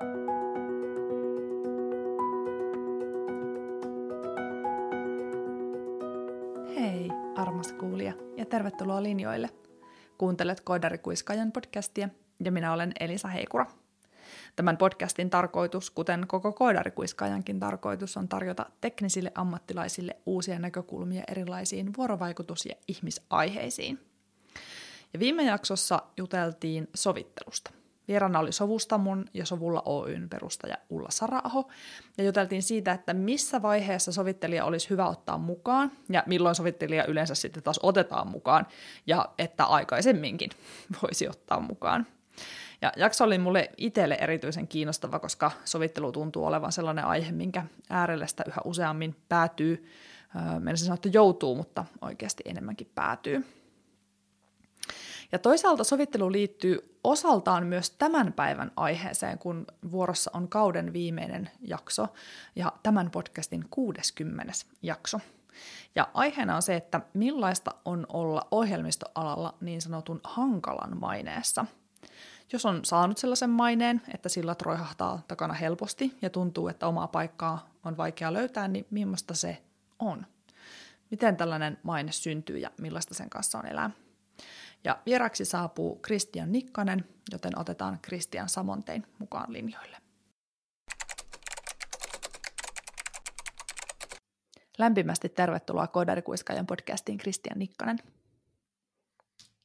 Hei, armas kuulija, ja tervetuloa linjoille. Kuuntelet Koodarikuiskajan podcastia, ja minä olen Elisa Heikura. Tämän podcastin tarkoitus, kuten koko Koodarikuiskajankin tarkoitus, on tarjota teknisille ammattilaisille uusia näkökulmia erilaisiin vuorovaikutus- ja ihmisaiheisiin. Ja viime jaksossa juteltiin sovittelusta. Vieraana oli Sovustamon ja Sovulla Oyn perustaja Ulla Saraaho, ja juteltiin siitä, että missä vaiheessa sovittelija olisi hyvä ottaa mukaan, ja milloin sovittelija yleensä sitten taas otetaan mukaan, ja että aikaisemminkin voisi ottaa mukaan. Ja jakso oli mulle itselle erityisen kiinnostava, koska sovittelu tuntuu olevan sellainen aihe, minkä äärelle sitä yhä useammin päätyy. Meillä se sanoo, että joutuu, mutta oikeasti enemmänkin päätyy. Ja toisaalta sovittelu liittyy osaltaan myös tämän päivän aiheeseen, kun vuorossa on kauden viimeinen jakso ja tämän podcastin 60. jakso. Ja aiheena on se, että millaista on olla ohjelmistoalalla niin sanotun hankalan maineessa. Jos on saanut sellaisen maineen, että sillä roihahtaa takana helposti ja tuntuu, että omaa paikkaa on vaikea löytää, niin millaista se on? Miten tällainen maine syntyy ja millaista sen kanssa on elää? Ja vieraksi saapuu Kristian Nikkanen, joten otetaan Kristian Samontein mukaan linjoille. Lämpimästi tervetuloa Koodarikuiskajan podcastiin Kristian Nikkanen.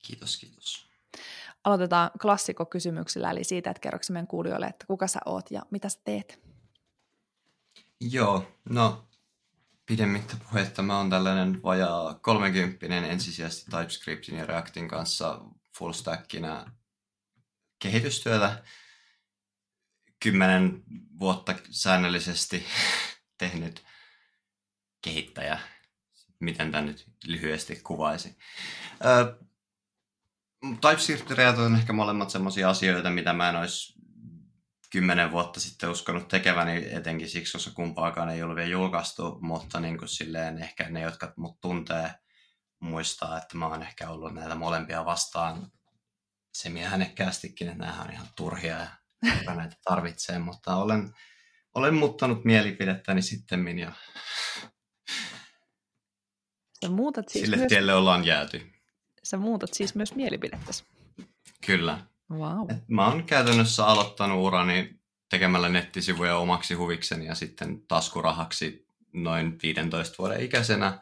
Kiitos, kiitos. Aloitetaan klassikokysymyksillä, eli siitä, että kerroksi meidän kuulijoille, että kuka sä oot ja mitä sä teet? Joo, no pidemmittä puhetta mä oon tällainen vajaa kolmekymppinen ensisijaisesti TypeScriptin ja Reactin kanssa full stackina kehitystyötä. Kymmenen vuotta säännöllisesti tehnyt kehittäjä. Miten tämä nyt lyhyesti kuvaisi. TypeScript ja React on ehkä molemmat sellaisia asioita, mitä mä en olisi kymmenen vuotta sitten uskonut tekeväni, etenkin siksi, koska kumpaakaan ei ole vielä julkaistu, mutta niin kuin silleen ehkä ne, jotka mut tuntee, muistaa, että mä oon ehkä ollut näitä molempia vastaan semihänekkäästikin, että nämä on ihan turhia ja kuka näitä tarvitsee, mutta olen, olen muuttanut mielipidettäni sitten ja Sä muutat siis sille myös... tielle ollaan jääty. Sä muutat siis myös mielipidettäsi. Kyllä. Wow. Et mä oon käytännössä aloittanut urani tekemällä nettisivuja omaksi huvikseni ja sitten taskurahaksi noin 15 vuoden ikäisenä.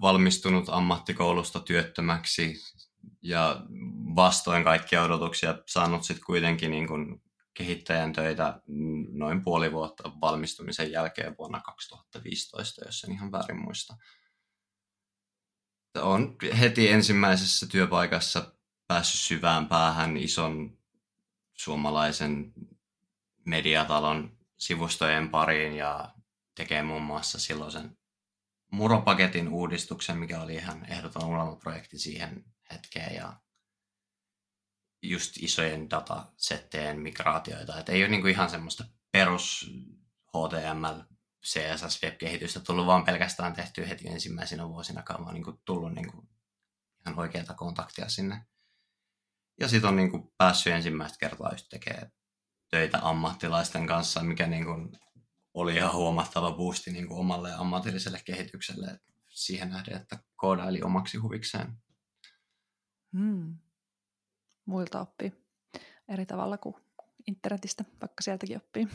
valmistunut ammattikoulusta työttömäksi ja vastoin kaikkia odotuksia saanut sitten kuitenkin niin kun kehittäjän töitä noin puoli vuotta valmistumisen jälkeen vuonna 2015, jos en ihan väärin muista. On heti ensimmäisessä työpaikassa päässyt syvään päähän ison suomalaisen mediatalon sivustojen pariin ja tekee muun muassa silloisen muropaketin uudistuksen, mikä oli ihan ehdoton unelmaprojekti siihen hetkeen ja just isojen datasetteen migraatioita. Et ei ole niinku ihan semmoista perus HTML, CSS, web-kehitystä tullut vaan pelkästään tehty heti ensimmäisenä vuosina, vaan niinku tullut niinku ihan oikeata kontaktia sinne ja sitten on niin kuin päässyt ensimmäistä kertaa just tekemään töitä ammattilaisten kanssa, mikä niin kuin oli ihan huomattava boosti niin kuin omalle ammatilliselle kehitykselle siihen nähden, että koodaili omaksi huvikseen. Hmm. Muilta oppii eri tavalla kuin internetistä, vaikka sieltäkin oppii.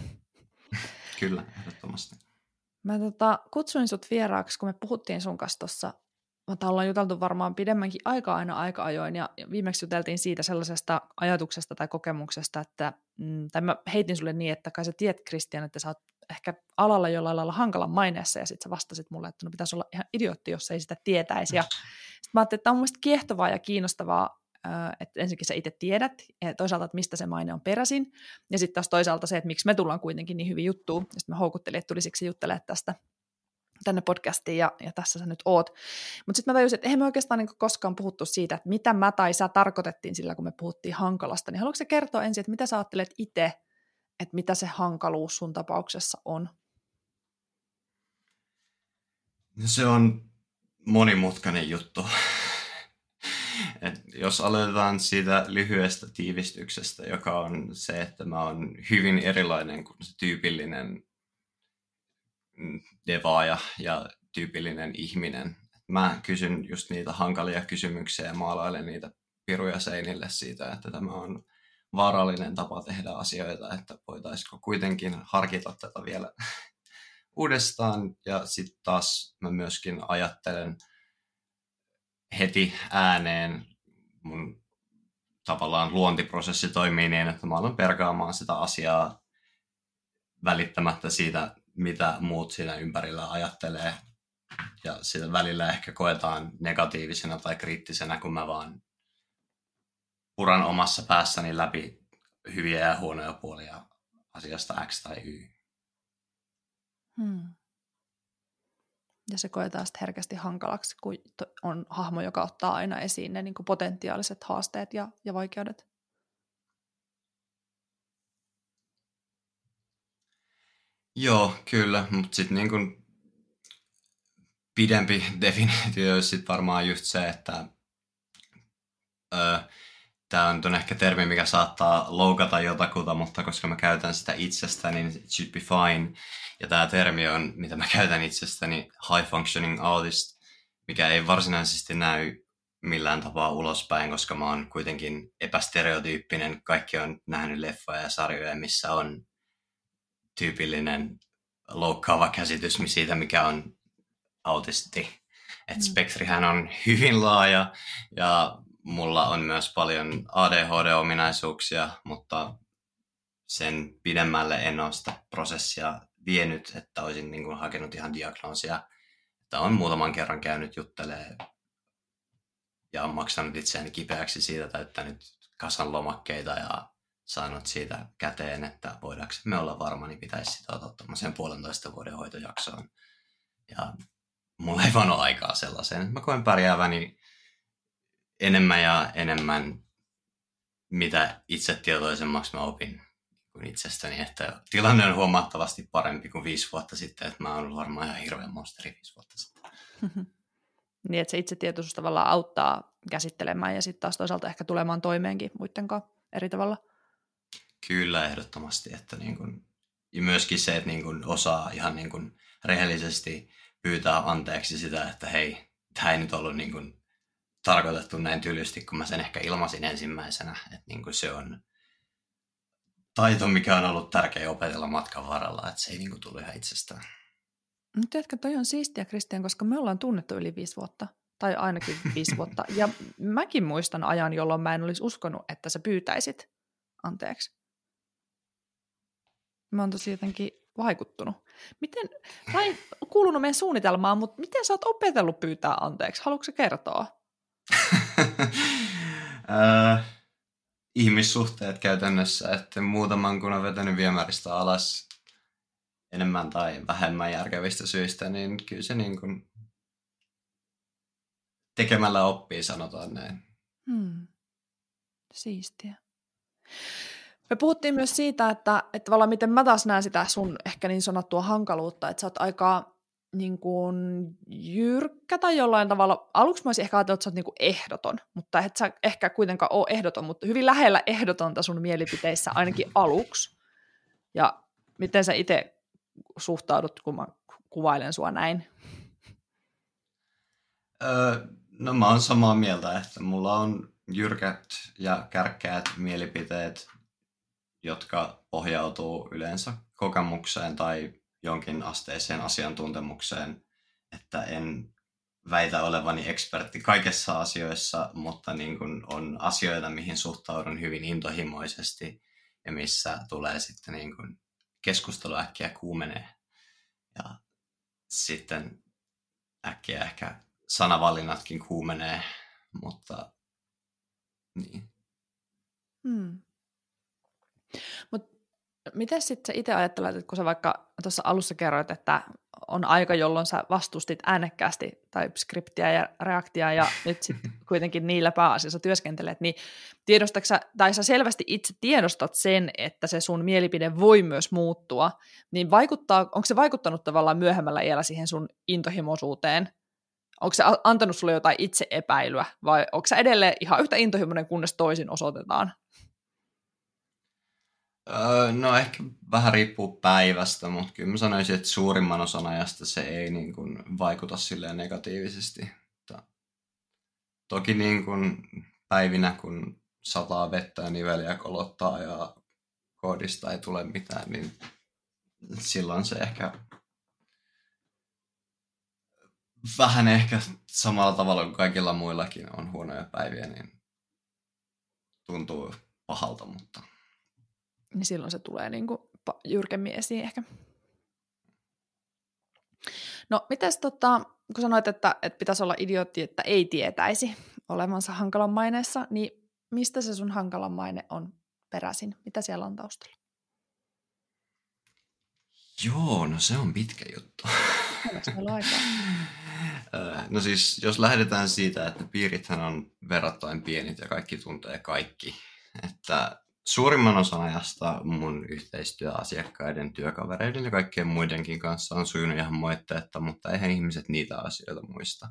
Kyllä, ehdottomasti. Mä tota, kutsuin sut vieraaksi, kun me puhuttiin sun kanssa tuossa mutta ollaan juteltu varmaan pidemmänkin aika aina aika ajoin, ja viimeksi juteltiin siitä sellaisesta ajatuksesta tai kokemuksesta, että, mm, tai mä heitin sulle niin, että kai sä tiedät, Kristian, että sä oot ehkä alalla jollain lailla hankalan maineessa, ja sitten sä vastasit mulle, että no pitäisi olla ihan idiootti, jos ei sitä tietäisi, ja sitten mä ajattelin, että tämä on mun kiehtovaa ja kiinnostavaa, että ensinnäkin sä itse tiedät, ja toisaalta, että mistä se maine on peräisin, ja sitten taas toisaalta se, että miksi me tullaan kuitenkin niin hyvin juttuun, ja sitten mä houkuttelin, että tulisiksi juttelemaan tästä tänne podcastiin ja, ja tässä sä nyt oot. Mutta sitten mä tajusin, että eihän me oikeastaan niin koskaan puhuttu siitä, että mitä mä tai sä tarkoitettiin sillä, kun me puhuttiin hankalasta. Niin haluatko sä kertoa ensin, että mitä sä ajattelet itse, että mitä se hankaluus sun tapauksessa on? No se on monimutkainen juttu. Et jos aloitetaan siitä lyhyestä tiivistyksestä, joka on se, että mä oon hyvin erilainen kuin se tyypillinen devaaja ja tyypillinen ihminen. Mä kysyn just niitä hankalia kysymyksiä ja maalailen niitä piruja seinille siitä, että tämä on vaarallinen tapa tehdä asioita, että voitaisiko kuitenkin harkita tätä vielä uudestaan. Ja sitten taas mä myöskin ajattelen heti ääneen mun tavallaan luontiprosessi toimii niin, että mä aloin perkaamaan sitä asiaa välittämättä siitä, mitä muut siinä ympärillä ajattelee. Ja sitä välillä ehkä koetaan negatiivisena tai kriittisenä, kun mä vaan puran omassa päässäni läpi hyviä ja huonoja puolia asiasta X tai Y. Hmm. Ja se koetaan sitten herkästi hankalaksi, kun on hahmo, joka ottaa aina esiin ne niin potentiaaliset haasteet ja, ja vaikeudet. Joo, kyllä, mutta sitten niin kuin pidempi definiitio olisi sitten varmaan just se, että öö, tämä on ehkä termi, mikä saattaa loukata jotakuta, mutta koska mä käytän sitä itsestäni, niin it should be fine. Ja tämä termi on, mitä mä käytän itsestäni, high functioning artist, mikä ei varsinaisesti näy millään tapaa ulospäin, koska mä oon kuitenkin epästereotyyppinen. Kaikki on nähnyt leffoja ja sarjoja, missä on tyypillinen loukkaava käsitys siitä, mikä on autisti. Et mm. spektrihän on hyvin laaja ja mulla on myös paljon ADHD-ominaisuuksia, mutta sen pidemmälle en ole sitä prosessia vienyt, että olisin niin kuin hakenut ihan diagnoosia. Että on muutaman kerran käynyt juttelee ja on maksanut itseäni kipeäksi siitä, täyttänyt kasan lomakkeita ja saanut siitä käteen, että voidaanko me olla varma, niin pitäisi ottaa sen puolentoista vuoden hoitojaksoon. Ja mulla ei vaan ole aikaa sellaiseen. Mä koen pärjääväni enemmän ja enemmän, mitä itsetietoisemmaksi mä opin kuin itsestäni, että tilanne on huomattavasti parempi kuin viisi vuotta sitten, että mä oon varmaan ihan hirveän monsteri viisi vuotta sitten. niin, että se itsetietoisuus tavallaan auttaa käsittelemään ja sitten taas toisaalta ehkä tulemaan toimeenkin muiden eri tavalla. Kyllä, ehdottomasti. Että niin kun, ja myöskin se, että niin kun osaa ihan niin kun rehellisesti pyytää anteeksi sitä, että hei, tämä ei nyt ollut niin kun tarkoitettu näin tylysti, kun mä sen ehkä ilmasin ensimmäisenä. Että niin kuin se on taito, mikä on ollut tärkeä opetella matkan varrella, että se ei niin kuin tullut ihan itsestään. No tiedätkö, toi on siistiä, Kristian, koska me ollaan tunnettu yli viisi vuotta, tai ainakin viisi vuotta. Ja mäkin muistan ajan, jolloin mä en olisi uskonut, että sä pyytäisit anteeksi. Mä oon tosi jotenkin vaikuttunut. Miten, tai kuulunut meidän suunnitelmaan, mutta miten sä oot opetellut pyytää anteeksi? Haluatko kertoa? äh, ihmissuhteet käytännössä, että muutaman kun on vetänyt viemäristä alas enemmän tai vähemmän järkevistä syistä, niin kyllä se niin kuin tekemällä oppii, sanotaan näin. Hmm. Siistiä. Me puhuttiin myös siitä, että, että tavallaan miten mä taas näen sitä sun ehkä niin sanottua hankaluutta, että sä oot aika niin kuin jyrkkä tai jollain tavalla, aluksi mä olisin ehkä ajatellut, että sä oot niin kuin ehdoton, mutta et sä ehkä kuitenkaan ole ehdoton, mutta hyvin lähellä ehdotonta sun mielipiteissä ainakin aluksi. Ja miten sä itse suhtaudut, kun mä kuvailen sua näin? Öö, no mä oon samaa mieltä, että mulla on jyrkät ja kärkkäät mielipiteet, jotka pohjautuu yleensä kokemukseen tai jonkin asteiseen asiantuntemukseen, että en väitä olevani ekspertti kaikessa asioissa, mutta niin kuin on asioita, mihin suhtaudun hyvin intohimoisesti ja missä tulee sitten niin kuin keskustelu äkkiä kuumenee. Ja sitten äkkiä ehkä sanavalinnatkin kuumenee, mutta niin. Hmm. Mutta Miten sitten itse ajattelet, että kun sä vaikka tuossa alussa kerroit, että on aika, jolloin sä vastustit äänekkäästi tai skriptiä ja reaktia ja nyt sitten kuitenkin niillä pääasiassa työskentelet, niin tiedostatko tai sä selvästi itse tiedostat sen, että se sun mielipide voi myös muuttua, niin vaikuttaa, onko se vaikuttanut tavallaan myöhemmällä iällä siihen sun intohimoisuuteen Onko se antanut sulle jotain itseepäilyä vai onko se edelleen ihan yhtä intohimoinen, kunnes toisin osoitetaan? Öö, no ehkä vähän riippuu päivästä, mutta kyllä mä sanoisin, että suurimman osan ajasta se ei niin kuin vaikuta silleen negatiivisesti. Toki niin kuin päivinä, kun sataa vettä ja niveliä kolottaa ja koodista ei tule mitään, niin silloin se ehkä vähän ehkä samalla tavalla kuin kaikilla muillakin on huonoja päiviä, niin tuntuu pahalta, mutta... Niin silloin se tulee niin kuin jyrkemmin esiin ehkä. No, mites tota, kun sanoit, että, että pitäisi olla idiootti, että ei tietäisi olevansa hankalan maineessa, niin mistä se sun hankalan maine on peräisin? Mitä siellä on taustalla? Joo, no se on pitkä juttu. no siis, jos lähdetään siitä, että piirithän on verrattain pienit ja kaikki tuntee kaikki, että suurimman osan ajasta mun yhteistyö asiakkaiden, työkavereiden ja kaikkien muidenkin kanssa on sujunut ihan moitteetta, mutta eihän ihmiset niitä asioita muista.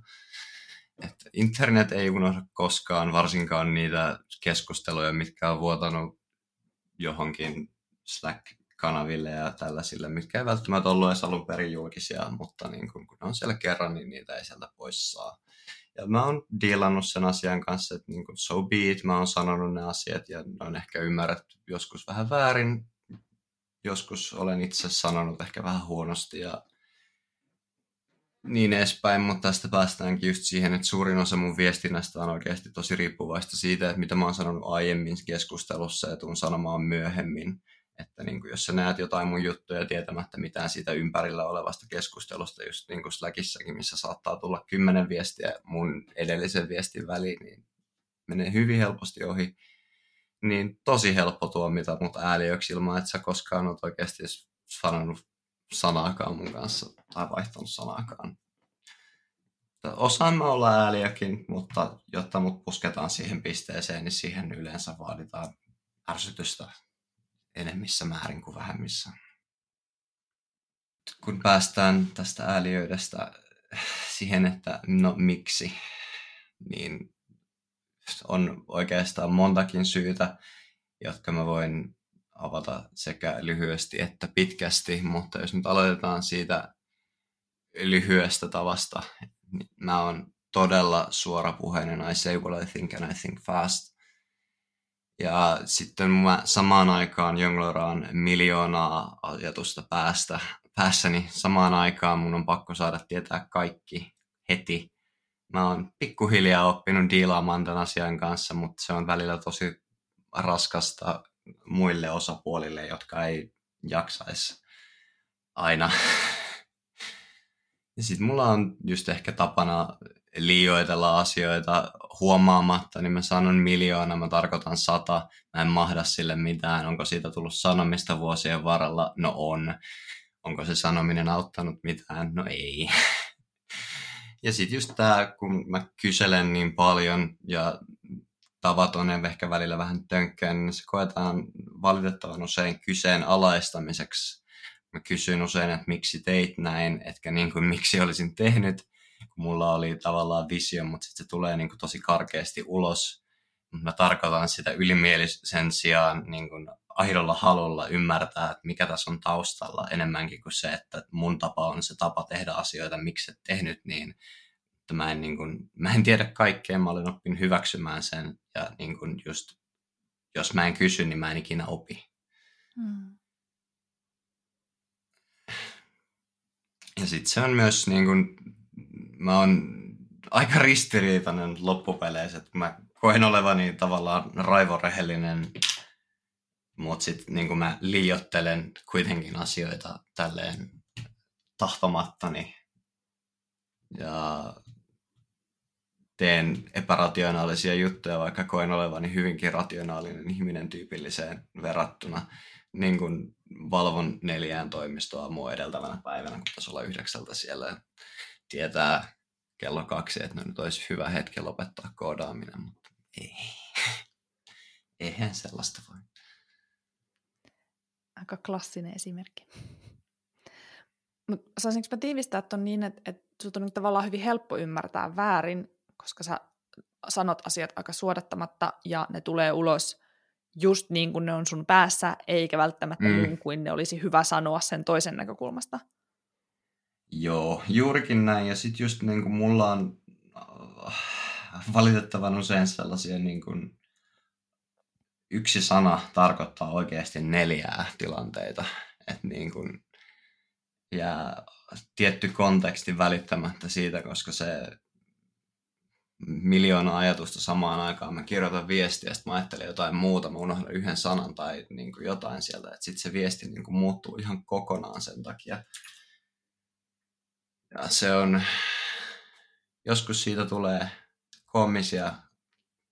että internet ei unohda koskaan, varsinkaan niitä keskusteluja, mitkä on vuotanut johonkin Slack-kanaville ja tällaisille, mitkä ei välttämättä ollut edes alun perin julkisia, mutta niin kun, kun on siellä kerran, niin niitä ei sieltä pois saa. Ja mä oon dealannut sen asian kanssa, että niin kuin so be it, mä oon sanonut ne asiat ja ne on ehkä ymmärretty joskus vähän väärin. Joskus olen itse sanonut ehkä vähän huonosti ja niin edespäin, mutta tästä päästäänkin just siihen, että suurin osa mun viestinnästä on oikeasti tosi riippuvaista siitä, että mitä mä oon sanonut aiemmin keskustelussa ja tuun sanomaan myöhemmin. Että niin kuin jos sä näet jotain mun juttuja tietämättä mitään siitä ympärillä olevasta keskustelusta, just niin kuin Slackissakin, missä saattaa tulla kymmenen viestiä mun edellisen viestin väliin, niin menee hyvin helposti ohi. Niin tosi helppo tuomita mut ääliöksi ilman, että sä koskaan oot oikeasti sanonut sanaakaan mun kanssa tai vaihtanut sanaakaan. Osaan mä olla ääliökin, mutta jotta mut pusketaan siihen pisteeseen, niin siihen yleensä vaaditaan ärsytystä enemmissä määrin kuin vähemmissä. Kun päästään tästä ääliöidestä siihen, että no miksi, niin on oikeastaan montakin syytä, jotka mä voin avata sekä lyhyesti että pitkästi, mutta jos nyt aloitetaan siitä lyhyestä tavasta, niin mä oon todella suorapuheinen, I say what I think and I think fast. Ja sitten mä samaan aikaan jongloraan miljoonaa ajatusta päästä, päässäni. Samaan aikaan mun on pakko saada tietää kaikki heti. Mä oon pikkuhiljaa oppinut diilaamaan tämän asian kanssa, mutta se on välillä tosi raskasta muille osapuolille, jotka ei jaksaisi aina. Ja sitten mulla on just ehkä tapana liioitella asioita huomaamatta, niin mä sanon miljoona, mä tarkoitan sata, mä en mahda sille mitään. Onko siitä tullut sanomista vuosien varrella? No on. Onko se sanominen auttanut mitään? No ei. Ja sitten just tämä, kun mä kyselen niin paljon ja tavat on ehkä välillä vähän tönkkään, niin se koetaan valitettavan usein kyseenalaistamiseksi. Mä kysyn usein, että miksi teit näin, etkä niin kuin miksi olisin tehnyt mulla oli tavallaan visio, mutta sitten se tulee niin kuin tosi karkeasti ulos. Mä tarkoitan sitä ylimielisen sijaan niin kuin aidolla halulla ymmärtää, että mikä tässä on taustalla enemmänkin kuin se, että mun tapa on se tapa tehdä asioita, miksi et tehnyt niin. Että mä, en, niin kuin, mä en tiedä kaikkea, mä olen oppinut hyväksymään sen ja niin kuin just, jos mä en kysy, niin mä en ikinä opi. Hmm. Ja sitten se on myös niin kuin, mä oon aika ristiriitainen loppupeleissä, että mä koen olevani tavallaan raivorehellinen, mutta sitten niin mä liiottelen kuitenkin asioita tälleen tahtomattani ja teen epärationaalisia juttuja, vaikka koen olevani hyvinkin rationaalinen ihminen tyypilliseen verrattuna. Niin kuin valvon neljään toimistoa mua edeltävänä päivänä, kun taisi olla yhdeksältä siellä tietää kello kaksi, että no nyt olisi hyvä hetki lopettaa koodaaminen, mutta ei. Eihän sellaista voi. Aika klassinen esimerkki. Mutta saisinko mä tiivistää, että on niin, että, että sut on tavallaan hyvin helppo ymmärtää väärin, koska sä sanot asiat aika suodattamatta ja ne tulee ulos just niin kuin ne on sun päässä, eikä välttämättä mm. niin kuin ne olisi hyvä sanoa sen toisen näkökulmasta. Joo, juurikin näin. Ja sitten just niin kuin mulla on äh, valitettavan usein sellaisia niin kuin yksi sana tarkoittaa oikeasti neljää tilanteita. Että niin kuin jää tietty konteksti välittämättä siitä, koska se miljoona ajatusta samaan aikaan. Mä kirjoitan viestiä, sitten mä ajattelen jotain muuta, mä unohdan yhden sanan tai niin kuin jotain sieltä, sitten se viesti niin kuin muuttuu ihan kokonaan sen takia. Ja se on, joskus siitä tulee koomisia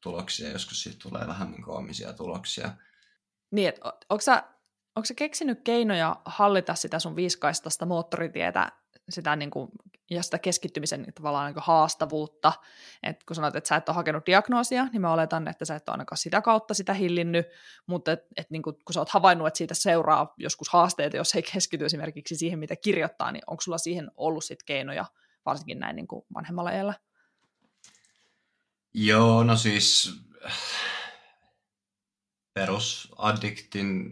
tuloksia, joskus siitä tulee vähemmän koomisia tuloksia. Niin, että onko keksinyt keinoja hallita sitä sun viiskaistasta moottoritietä sitä niin kuin, ja sitä keskittymisen tavallaan niin haastavuutta. Et kun sanoit, että sä et ole hakenut diagnoosia, niin mä oletan, että sä et ole ainakaan sitä kautta sitä hillinnyt, mutta et, et niin kuin, kun sä oot havainnut, että siitä seuraa joskus haasteita, jos ei keskity esimerkiksi siihen, mitä kirjoittaa, niin onko sulla siihen ollut sit keinoja, varsinkin näin niin kuin vanhemmalla iällä? Joo, no siis perusaddiktin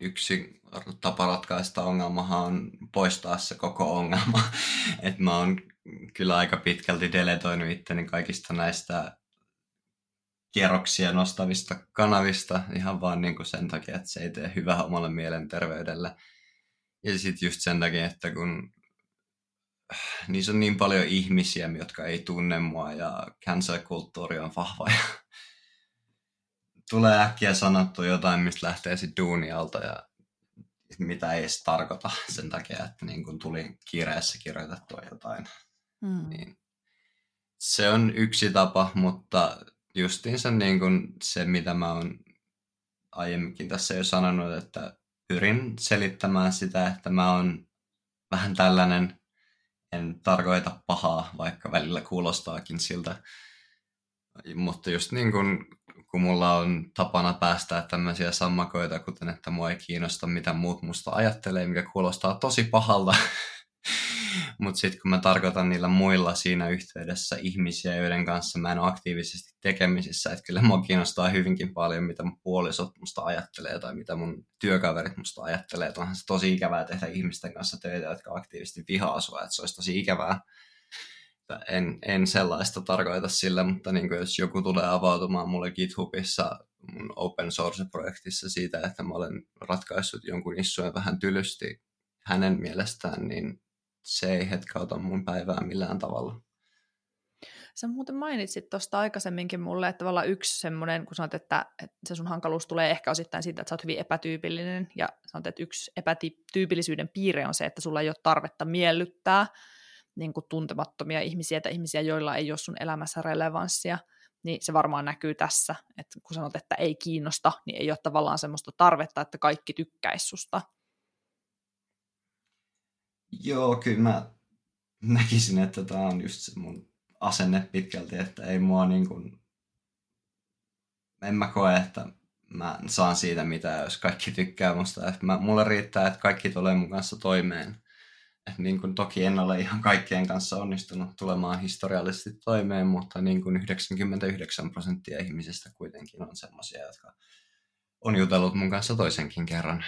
yksi tapa ratkaista ongelmahan on poistaa se koko ongelma. Et mä oon kyllä aika pitkälti deletoinut itteni kaikista näistä kierroksia nostavista kanavista ihan vaan niin kuin sen takia, että se ei tee hyvää omalle mielenterveydelle. Ja sitten just sen takia, että kun niissä on niin paljon ihmisiä, jotka ei tunne mua ja cancel-kulttuuri on vahva ja tulee äkkiä sanottu jotain, mistä lähtee sitten duunialta ja mitä ei edes tarkoita sen takia, että niin kun tuli kiireessä kirjoitettua jotain. Mm. Niin se on yksi tapa, mutta justiinsa niin kun se, mitä mä oon aiemminkin tässä jo sanonut, että pyrin selittämään sitä, että mä oon vähän tällainen, en tarkoita pahaa, vaikka välillä kuulostaakin siltä. Mutta just niin kuin kun mulla on tapana päästää tämmöisiä sammakoita, kuten että mua ei kiinnosta, mitä muut musta ajattelee, mikä kuulostaa tosi pahalta. Mutta sitten kun mä tarkoitan niillä muilla siinä yhteydessä ihmisiä, joiden kanssa mä en ole aktiivisesti tekemisissä, että kyllä mua kiinnostaa hyvinkin paljon, mitä mun puolisot musta ajattelee tai mitä mun työkaverit musta ajattelee. Onhan se tosi ikävää tehdä ihmisten kanssa töitä, jotka aktiivisesti vihaa sua, että se olisi tosi ikävää en, en sellaista tarkoita sillä, mutta niin jos joku tulee avautumaan mulle GitHubissa mun open source-projektissa siitä, että mä olen ratkaissut jonkun issueen vähän tylysti hänen mielestään, niin se ei hetkauta mun päivää millään tavalla. Sä muuten mainitsit tuosta aikaisemminkin mulle, että tavallaan yksi semmoinen, kun sanot, että, että se sun hankaluus tulee ehkä osittain siitä, että sä oot hyvin epätyypillinen, ja sanot, että yksi epätyypillisyyden piirre on se, että sulla ei ole tarvetta miellyttää, niin kuin tuntemattomia ihmisiä tai ihmisiä, joilla ei ole sun elämässä relevanssia, niin se varmaan näkyy tässä, että kun sanot, että ei kiinnosta, niin ei ole tavallaan semmoista tarvetta, että kaikki tykkäisi susta. Joo, kyllä mä näkisin, että tämä on just se mun asenne pitkälti, että ei mua niin kuin, en mä koe, että mä saan siitä mitään, jos kaikki tykkää musta. Että mä, mulle riittää, että kaikki tulee mun kanssa toimeen niin kuin toki en ole ihan kaikkien kanssa onnistunut tulemaan historiallisesti toimeen, mutta niin kuin 99 prosenttia ihmisistä kuitenkin on sellaisia, jotka on jutellut mun kanssa toisenkin kerran.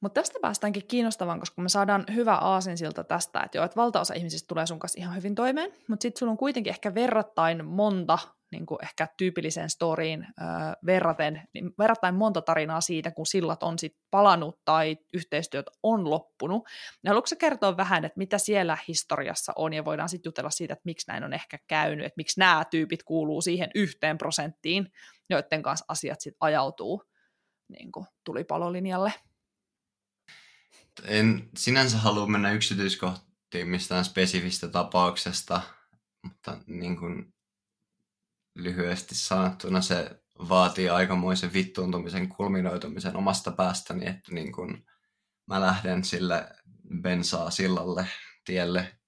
Mutta tästä päästäänkin kiinnostavaan, koska me saadaan hyvä aasinsilta tästä, että joo, että valtaosa ihmisistä tulee sun kanssa ihan hyvin toimeen, mutta sitten sulla on kuitenkin ehkä verrattain monta niin kuin ehkä tyypilliseen storiin äh, verraten, niin verrattain monta tarinaa siitä, kun sillat on sit palannut tai yhteistyöt on loppunut. Haluatko kertoa vähän, että mitä siellä historiassa on, ja voidaan sitten jutella siitä, että miksi näin on ehkä käynyt, että miksi nämä tyypit kuuluu siihen yhteen prosenttiin, joiden kanssa asiat sitten ajautuu niin kuin tulipalolinjalle. En sinänsä halua mennä yksityiskohtiin mistään spesifistä tapauksesta, mutta niin kuin lyhyesti sanottuna se vaatii aikamoisen vittuuntumisen kulminoitumisen omasta päästäni, että niin kun mä lähden sille bensaa sillalle tielle.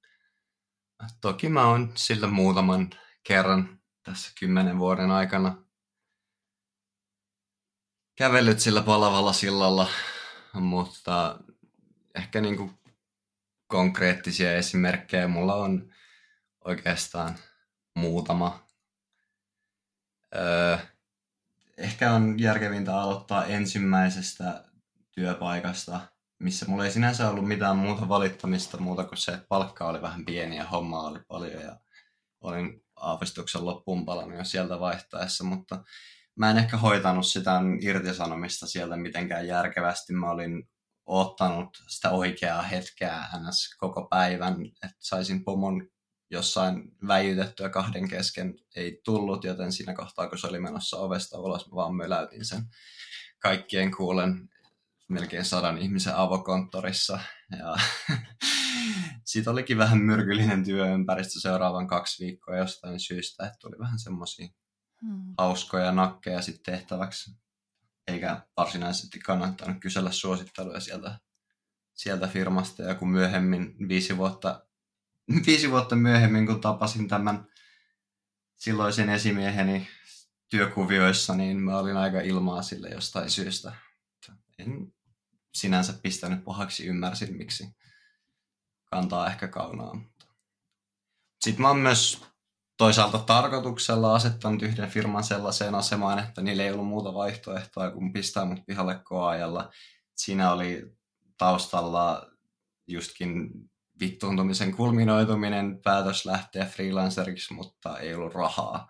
Toki mä oon sillä muutaman kerran tässä kymmenen vuoden aikana kävellyt sillä palavalla sillalla, mutta ehkä niin kuin konkreettisia esimerkkejä mulla on oikeastaan muutama. Öö, ehkä on järkevintä aloittaa ensimmäisestä työpaikasta, missä mulla ei sinänsä ollut mitään muuta valittamista muuta kuin se, että palkka oli vähän pieni ja homma oli paljon ja olin aavistuksen loppuun palannut jo sieltä vaihtaessa, mutta mä en ehkä hoitanut sitä irtisanomista sieltä mitenkään järkevästi. Mä olin ottanut sitä oikeaa hetkeä ns. koko päivän, että saisin pomon jossain väijytettyä kahden kesken ei tullut, joten siinä kohtaa, kun se oli menossa ovesta ulos, mä vaan möläytin sen kaikkien kuulen melkein sadan ihmisen avokonttorissa. Ja siitä olikin vähän myrkyllinen työympäristö seuraavan kaksi viikkoa jostain syystä, että tuli vähän semmoisia hmm. hauskoja nakkeja sitten tehtäväksi. Eikä varsinaisesti kannattanut kysellä suositteluja sieltä, sieltä firmasta. Ja kun myöhemmin, viisi vuotta, viisi vuotta myöhemmin, kun tapasin tämän silloisen esimieheni työkuvioissa, niin mä olin aika ilmaa sille jostain syystä. En sinänsä pistänyt pahaksi, ymmärsin miksi kantaa ehkä kaunaa. Sitten mä oon myös toisaalta tarkoituksella asettanut yhden firman sellaiseen asemaan, että niillä ei ollut muuta vaihtoehtoa kuin pistää mut pihalle koajalla. Siinä oli taustalla justkin vittuuntumisen kulminoituminen, päätös lähteä freelanceriksi, mutta ei ollut rahaa.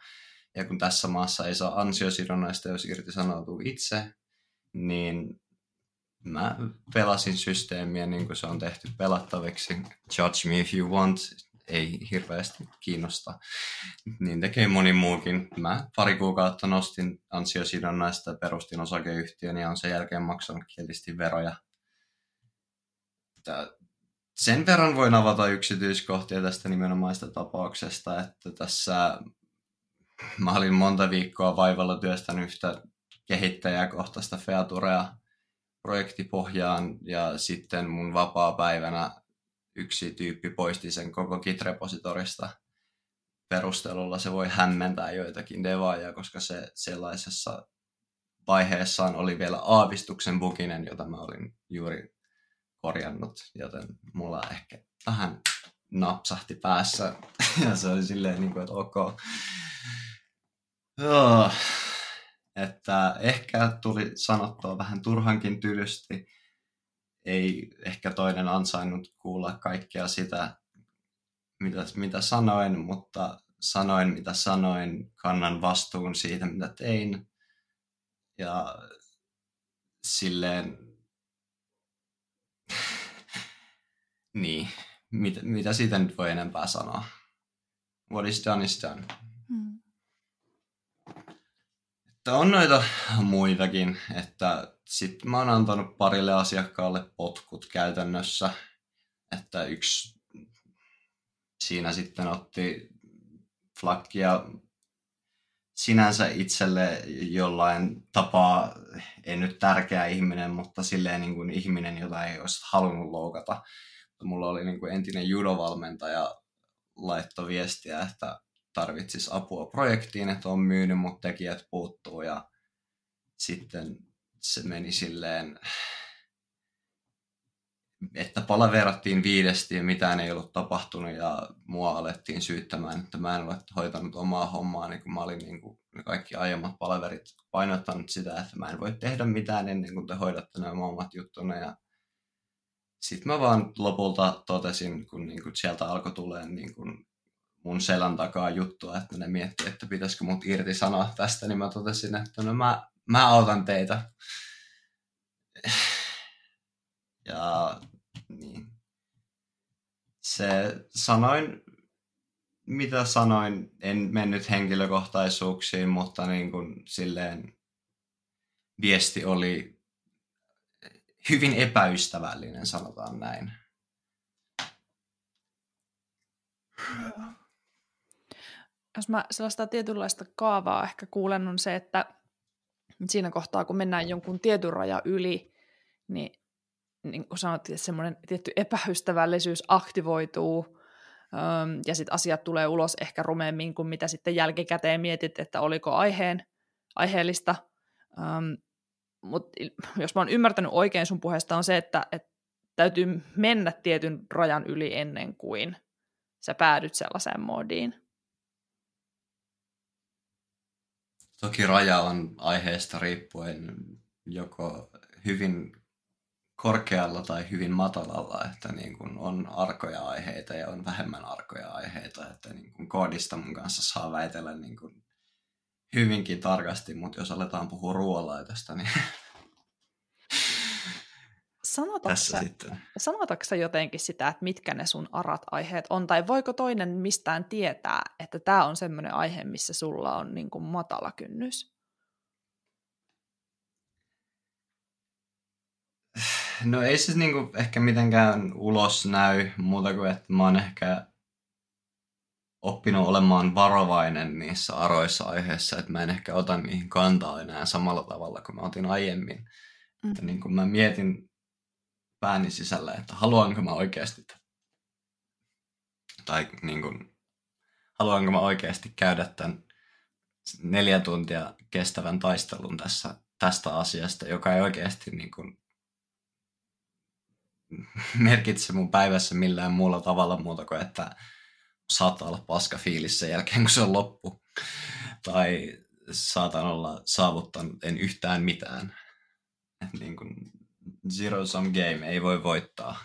Ja kun tässä maassa ei saa ansiosidonnaista, jos irtisanoutuu itse, niin mä pelasin systeemiä niin kuin se on tehty pelattaviksi. Judge me if you want, ei hirveästi kiinnosta. Niin tekee moni muukin. Mä pari kuukautta nostin ansiosidonnaista perustin osakeyhtiön ja on sen jälkeen maksanut kielisesti veroja. Tää, sen verran voin avata yksityiskohtia tästä nimenomaista tapauksesta, että tässä mä olin monta viikkoa vaivalla työstänyt yhtä kehittäjäkohtaista featurea projektipohjaan ja sitten mun vapaa-päivänä yksi tyyppi poisti sen koko Git-repositorista perustelulla. Se voi hämmentää joitakin devaajia, koska se sellaisessa vaiheessaan oli vielä aavistuksen buginen, jota mä olin juuri korjannut, joten mulla ehkä vähän napsahti päässä ja se oli silleen, niin kuin, että ok. Oh että ehkä tuli sanottua vähän turhankin tylysti. Ei ehkä toinen ansainnut kuulla kaikkea sitä, mitä, mitä sanoin, mutta sanoin, mitä sanoin, kannan vastuun siitä, mitä tein. Ja silleen, niin, mitä, mitä siitä nyt voi enempää sanoa? What is done is done. Että on noita muitakin, että sit mä oon antanut parille asiakkaalle potkut käytännössä, että yksi siinä sitten otti flakkia sinänsä itselle jollain tapaa, en nyt tärkeä ihminen, mutta silleen niin kuin ihminen, jota ei olisi halunnut loukata. Mulla oli niin kuin entinen judovalmentaja laitto viestiä, että tarvitsisi apua projektiin, että on myynyt, mutta tekijät puuttuu ja sitten se meni silleen, että palaverattiin viidesti ja mitään ei ollut tapahtunut ja mua alettiin syyttämään, että mä en ole hoitanut omaa hommaa, niin kun mä olin niin kuin kaikki aiemmat palaverit painottanut sitä, että mä en voi tehdä mitään ennen kuin te hoidatte nämä omat juttune ja sitten mä vaan lopulta totesin, kun niin kuin sieltä alkoi tulee niin kuin mun selän takaa juttua, että ne miettii, että pitäisikö mut irti sanoa tästä, niin mä totesin, että no mä, mä autan teitä. Ja niin. Se sanoin, mitä sanoin, en mennyt henkilökohtaisuuksiin, mutta niin kuin silleen viesti oli hyvin epäystävällinen, sanotaan näin. jos mä sellaista tietynlaista kaavaa ehkä kuulen, on se, että siinä kohtaa, kun mennään jonkun tietyn raja yli, niin, niin kuin sanottiin, että semmoinen tietty epäystävällisyys aktivoituu, ja sitten asiat tulee ulos ehkä rumemmin kuin mitä sitten jälkikäteen mietit, että oliko aiheen, aiheellista. Mutta jos mä oon ymmärtänyt oikein sun puheesta on se, että, että täytyy mennä tietyn rajan yli ennen kuin sä päädyt sellaiseen moodiin. Toki raja on aiheesta riippuen joko hyvin korkealla tai hyvin matalalla, että niin kuin on arkoja aiheita ja on vähemmän arkoja aiheita, että niin kuin koodista mun kanssa saa väitellä niin kuin hyvinkin tarkasti, mutta jos aletaan puhua ruoanlaitosta, niin sitten. Sanotatko jotenkin sitä, että mitkä ne sun arat-aiheet on, tai voiko toinen mistään tietää, että tämä on semmoinen aihe, missä sulla on niin kuin matala kynnys? No ei se niinku ehkä mitenkään ulos näy muuta kuin, että mä oon ehkä oppinut olemaan varovainen niissä aroissa aiheissa, että mä en ehkä ota niihin kantaa enää samalla tavalla kuin mä otin aiemmin. Mm. Että niin kuin mä mietin pääni sisällä, että haluanko mä oikeasti tai niin kuin, haluanko mä oikeasti käydä tämän neljä tuntia kestävän taistelun tässä, tästä asiasta, joka ei oikeasti niin kuin, merkitse mun päivässä millään muulla tavalla muuta kuin, että saattaa olla paska fiilis sen jälkeen, kun se on loppu. Tai saatan olla saavuttanut en yhtään mitään. Niin kuin zero sum game, ei voi voittaa.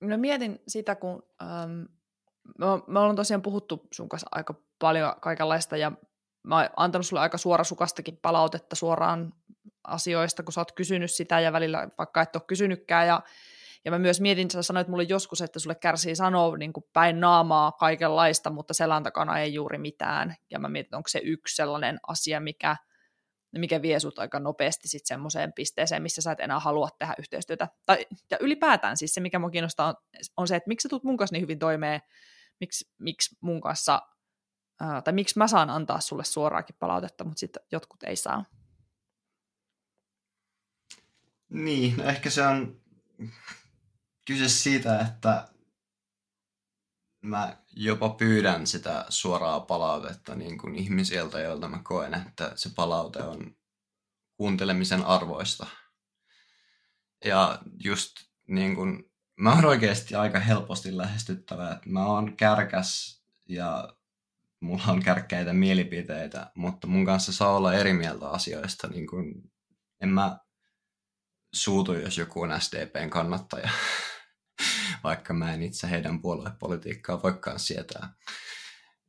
No mietin sitä, kun ähm, me, me ollaan tosiaan puhuttu sun kanssa aika paljon kaikenlaista ja mä oon antanut sulle aika suorasukastakin palautetta suoraan asioista, kun sä oot kysynyt sitä ja välillä vaikka et ole kysynytkään. Ja, ja mä myös mietin, sä sanoit mulle joskus, että sulle kärsii sanoa niin kuin päin naamaa kaikenlaista, mutta selän takana ei juuri mitään. Ja mä mietin, onko se yksi sellainen asia, mikä, mikä vie sut aika nopeasti sitten semmoiseen pisteeseen, missä sä et enää halua tehdä yhteistyötä. Tai, ja ylipäätään siis se, mikä mua kiinnostaa, on, on se, että miksi sä tulet mun kanssa niin hyvin toimeen, miksi, miksi mun kanssa, ää, tai miksi mä saan antaa sulle suoraakin palautetta, mutta sitten jotkut ei saa. Niin, no ehkä se on kyse siitä, että mä jopa pyydän sitä suoraa palautetta niin kuin ihmisiltä, joilta mä koen, että se palaute on kuuntelemisen arvoista. Ja just niin kuin, mä oon oikeasti aika helposti lähestyttävä, että mä oon kärkäs ja mulla on kärkkäitä mielipiteitä, mutta mun kanssa saa olla eri mieltä asioista. Niin kuin, en mä suutu, jos joku on SDPn kannattaja, vaikka mä en itse heidän puoluepolitiikkaa voikaan sietää.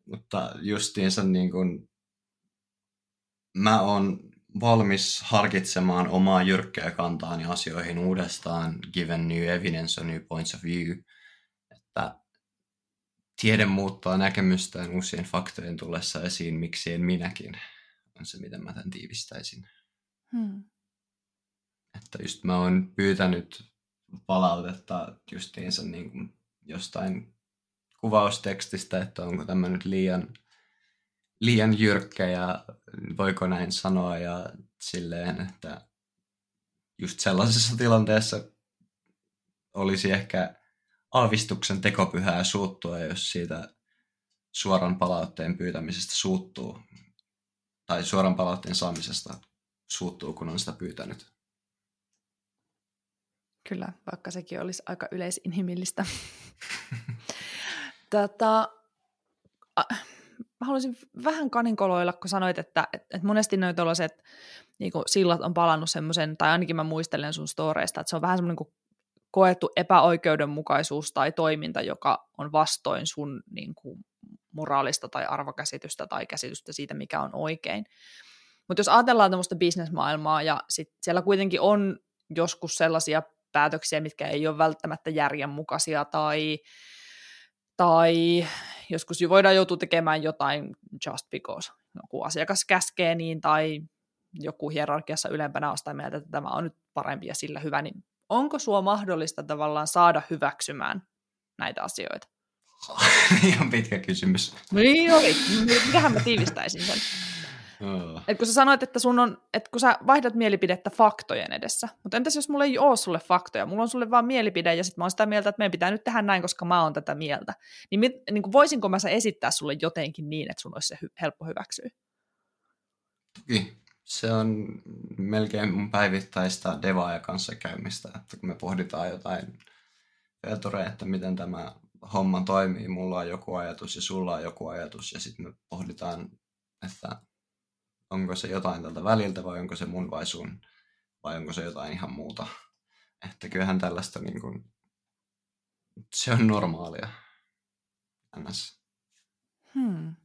Mutta justiinsa niin kuin, mä oon valmis harkitsemaan omaa jyrkkää kantaani asioihin uudestaan, given new evidence or new points of view. Että tiede muuttaa näkemystään uusien faktojen tullessa esiin, miksi en minäkin, on se, miten mä tämän tiivistäisin. Hmm. Että just mä oon pyytänyt palautetta justiinsa niin kuin jostain kuvaustekstistä, että onko tämä nyt liian, liian jyrkkä ja voiko näin sanoa ja silleen, että just sellaisessa tilanteessa olisi ehkä aavistuksen tekopyhää suuttua, jos siitä suoran palautteen pyytämisestä suuttuu, tai suoran palautteen saamisesta suuttuu, kun on sitä pyytänyt. Kyllä, vaikka sekin olisi aika yleisinhimillistä. Tätä, mä haluaisin vähän kaninkoloilla, kun sanoit, että, että monesti noin tuollaiset niin sillat on palannut semmoisen, tai ainakin mä muistelen sun storeista, että se on vähän semmoinen kuin koettu epäoikeudenmukaisuus tai toiminta, joka on vastoin sun niin kuin, moraalista tai arvokäsitystä tai käsitystä siitä, mikä on oikein. Mutta jos ajatellaan tämmöistä bisnesmaailmaa ja sit siellä kuitenkin on joskus sellaisia päätöksiä, mitkä ei ole välttämättä järjenmukaisia tai, tai joskus voidaan joutua tekemään jotain just because joku asiakas käskee niin tai joku hierarkiassa ylempänä on sitä mieltä, että tämä on nyt parempi ja sillä hyvä, niin onko suo mahdollista tavallaan saada hyväksymään näitä asioita? Ihan pitkä kysymys. Niin oli. Mitähän mä tiivistäisin sen? Et kun sä sanoit, että, sun on, että kun sä vaihdat mielipidettä faktojen edessä, mutta entäs jos mulla ei ole sulle faktoja, mulla on sulle vaan mielipide ja sitten mä oon sitä mieltä, että meidän pitää nyt tehdä näin, koska mä oon tätä mieltä. Niin, mit, niin kuin voisinko mä se esittää sulle jotenkin niin, että sun olisi se hy, helppo hyväksyä? Se on melkein mun päivittäistä devaaja kanssa käymistä, että kun me pohditaan jotain featureja, että miten tämä homma toimii, mulla on joku ajatus ja sulla on joku ajatus ja sitten me pohditaan, että onko se jotain tältä väliltä vai onko se mun vai sun vai onko se jotain ihan muuta. Että kyllähän tällaista niin kuin, se on normaalia. NS. Hmm.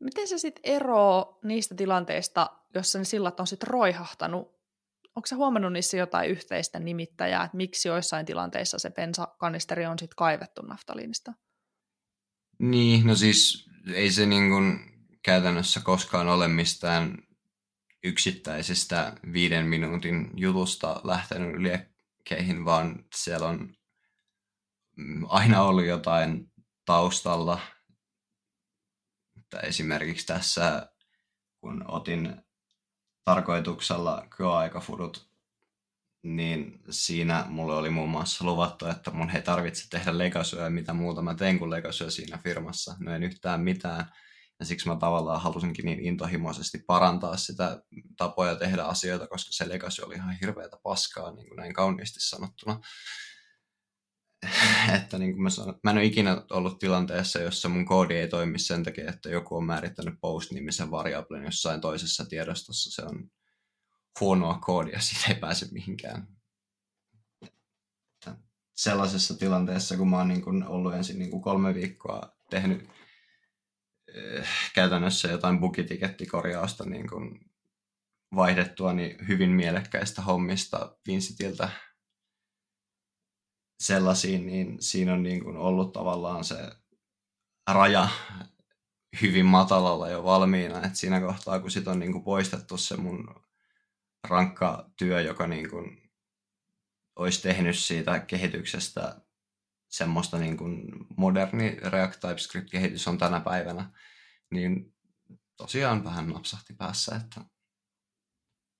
Miten se sitten eroo niistä tilanteista, jossa ne sillat on sitten roihahtanut? Onko se huomannut niissä jotain yhteistä nimittäjää, että miksi joissain tilanteissa se bensakanisteri on sitten kaivettu naftaliinista? Niin, no siis ei se niin kuin käytännössä koskaan ole mistään yksittäisestä viiden minuutin jutusta lähtenyt liekkeihin, vaan siellä on aina ollut jotain taustalla. Että esimerkiksi tässä, kun otin tarkoituksella kyoaikafudut, niin siinä mulle oli muun muassa luvattu, että mun ei tarvitse tehdä legasyöä, mitä muuta mä teen kuin legasyö siinä firmassa. No en yhtään mitään. Ja siksi mä tavallaan halusinkin niin intohimoisesti parantaa sitä tapoja tehdä asioita, koska se legacy oli ihan hirveätä paskaa, niin kuin näin kauniisti sanottuna. että niin kuin mä, sanon, mä en ole ikinä ollut tilanteessa, jossa mun koodi ei toimi sen takia, että joku on määrittänyt post-nimisen variablen jossain toisessa tiedostossa. Se on huonoa koodia, siitä ei pääse mihinkään. Sellaisessa tilanteessa, kun mä oon niin kuin ollut ensin niin kuin kolme viikkoa tehnyt eh, käytännössä jotain bugitikettikorjausta niin kuin vaihdettua niin hyvin mielekkäistä hommista Vincitiltä sellaisiin, niin siinä on niin kuin ollut tavallaan se raja hyvin matalalla jo valmiina, että siinä kohtaa, kun sit on niin kuin poistettu se mun rankka työ, joka niin kuin olisi tehnyt siitä kehityksestä semmoista niin kuin moderni React TypeScript-kehitys on tänä päivänä, niin tosiaan vähän napsahti päässä, että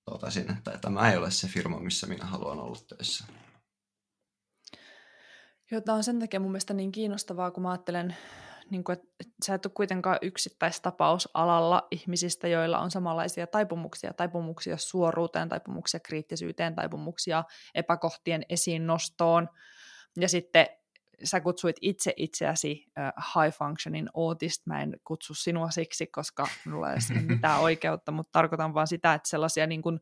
totesin, että tämä ei ole se firma, missä minä haluan olla töissä. Joo, tämä on sen takia mun mielestä niin kiinnostavaa, kun mä ajattelen, niin kuin, että sä et ole kuitenkaan yksittäistapaus alalla ihmisistä, joilla on samanlaisia taipumuksia, taipumuksia suoruuteen, taipumuksia kriittisyyteen, taipumuksia epäkohtien esiin nostoon. Ja sitten sä kutsuit itse itseäsi uh, high functioning autist. Mä en kutsu sinua siksi, koska minulla ei ole mitään oikeutta, mutta tarkoitan vaan sitä, että sellaisia niin kuin,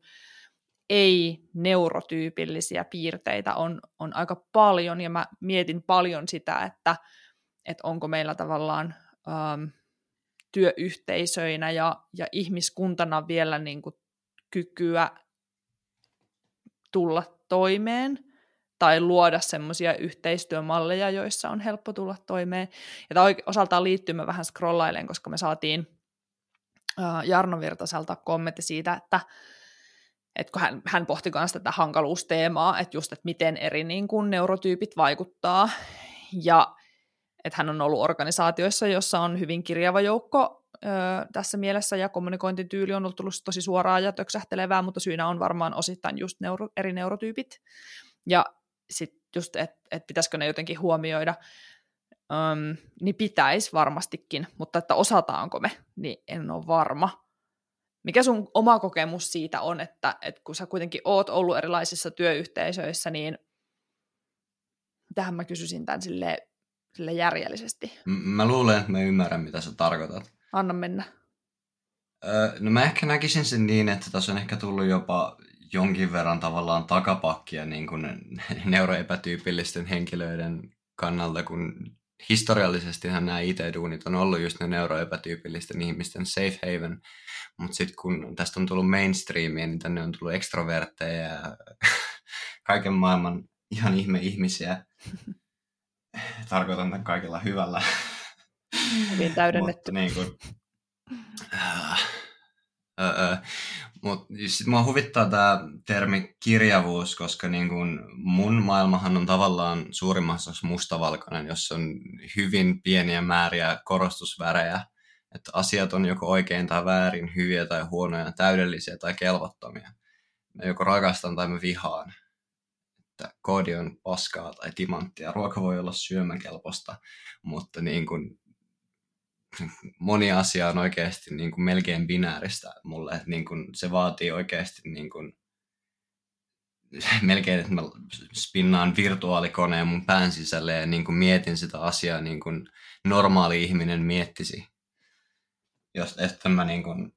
ei-neurotyypillisiä piirteitä on, on aika paljon, ja mä mietin paljon sitä, että, että onko meillä tavallaan ähm, työyhteisöinä ja, ja ihmiskuntana vielä niin kuin kykyä tulla toimeen tai luoda semmoisia yhteistyömalleja, joissa on helppo tulla toimeen. Ja tämä osaltaan liittyy, mä vähän scrollailen, koska me saatiin Jarno Virtaselta kommentti siitä, että että kun hän, hän pohti myös tätä hankaluusteemaa, että just, että miten eri niin kuin, neurotyypit vaikuttaa, ja että hän on ollut organisaatioissa, jossa on hyvin kirjava joukko ö, tässä mielessä, ja kommunikointityyli on ollut tullut tosi suoraa ja töksähtelevää, mutta syynä on varmaan osittain just neuro, eri neurotyypit, ja sitten just, että et pitäisikö ne jotenkin huomioida, Öm, niin pitäisi varmastikin, mutta että osataanko me, niin en ole varma. Mikä sun oma kokemus siitä on, että, että kun sä kuitenkin oot ollut erilaisissa työyhteisöissä, niin tähän mä kysyisin tämän sille, sille järjellisesti. Mä luulen, että mä ymmärrän, mitä sä tarkoitat. Anna mennä. Öö, no mä ehkä näkisin sen niin, että tässä on ehkä tullut jopa jonkin verran tavallaan takapakkia niin kuin neuroepätyypillisten henkilöiden kannalta, kun historiallisesti nämä IT-duunit on ollut just ne neuroepätyypillisten ihmisten safe haven, mutta sitten kun tästä on tullut mainstreamia, niin tänne on tullut ekstrovertteja ja kaiken maailman ihan ihme ihmisiä. Tarkoitan tämän kaikella hyvällä. Hyvin täydennetty. Mutta niin kuin, äh, äh, äh, mutta sitten mua huvittaa tämä termi kirjavuus, koska niin kun mun maailmahan on tavallaan suurimmassa osassa mustavalkoinen, jossa on hyvin pieniä määriä korostusvärejä. Että asiat on joko oikein tai väärin, hyviä tai huonoja, täydellisiä tai kelvottomia. Mä joko rakastan tai mä vihaan. Että koodi on paskaa tai timanttia. Ruoka voi olla syömäkelpoista, mutta niin kun moni asia on oikeasti niin kuin melkein binääristä mulle. Että niin kuin se vaatii oikeasti niin kuin, melkein, että mä spinnaan virtuaalikoneen mun pään sisälle ja niin kuin mietin sitä asiaa niin kuin normaali ihminen miettisi. Jos, että mä niin kuin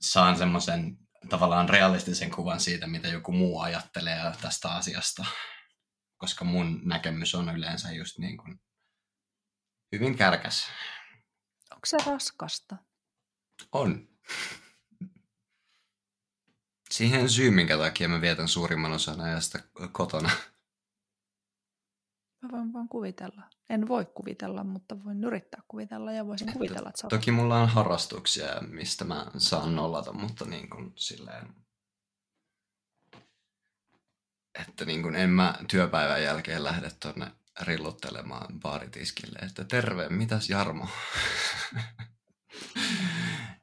saan semmoisen tavallaan realistisen kuvan siitä, mitä joku muu ajattelee tästä asiasta. Koska mun näkemys on yleensä just niin kuin hyvin kärkäs. Onko se raskasta? On. Siihen syy, minkä takia mä vietän suurimman osan ajasta kotona. Mä voin vaan kuvitella. En voi kuvitella, mutta voin yrittää kuvitella ja voisin kuvitella, että Toki mulla on harrastuksia, mistä mä saan nollata, mutta niin kuin silleen... Että niin kuin en mä työpäivän jälkeen lähde tonne rilluttelemaan baaritiskille, että terve, mitäs Jarmo?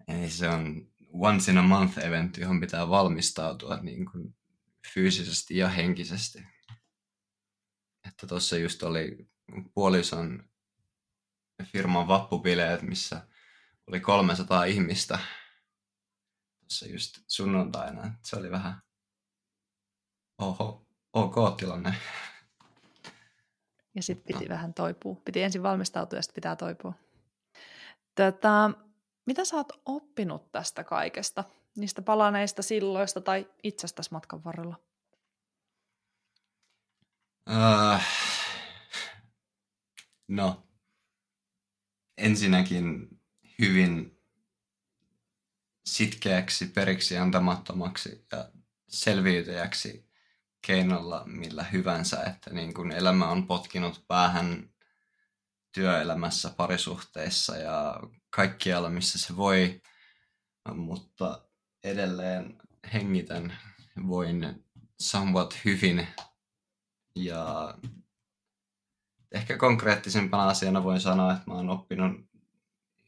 Ei se on once in a month event, johon pitää valmistautua niin kuin fyysisesti ja henkisesti. Että tuossa just oli puolison firman vappupileet, missä oli 300 ihmistä tuossa just sunnuntaina. Se oli vähän oho, ok tilanne. Ja sitten piti vähän toipua. Piti ensin valmistautua ja sitten pitää toipua. Tätä, mitä sä oot oppinut tästä kaikesta? Niistä palaneista silloista tai itsestäsi matkan varrella? Uh, no, ensinnäkin hyvin sitkeäksi, periksi antamattomaksi ja selviytyjäksi keinolla millä hyvänsä, että niin kun elämä on potkinut päähän työelämässä, parisuhteissa ja kaikkialla, missä se voi, mutta edelleen hengitän, voin somewhat hyvin ja ehkä konkreettisempana asiana voin sanoa, että mä oon oppinut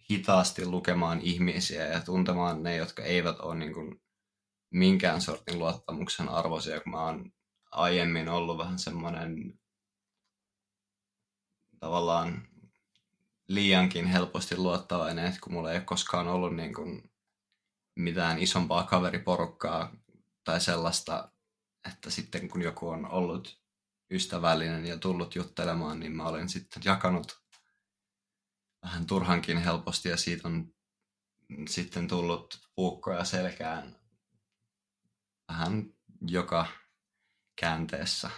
hitaasti lukemaan ihmisiä ja tuntemaan ne, jotka eivät ole niin kuin minkään sortin luottamuksen arvoisia, kun mä oon aiemmin ollut vähän semmoinen tavallaan liiankin helposti luottavainen, että kun mulla ei ole koskaan ollut niin kuin mitään isompaa kaveriporukkaa tai sellaista, että sitten kun joku on ollut ystävällinen ja tullut juttelemaan, niin mä olen sitten jakanut vähän turhankin helposti ja siitä on sitten tullut puukkoja selkään vähän joka käänteessä.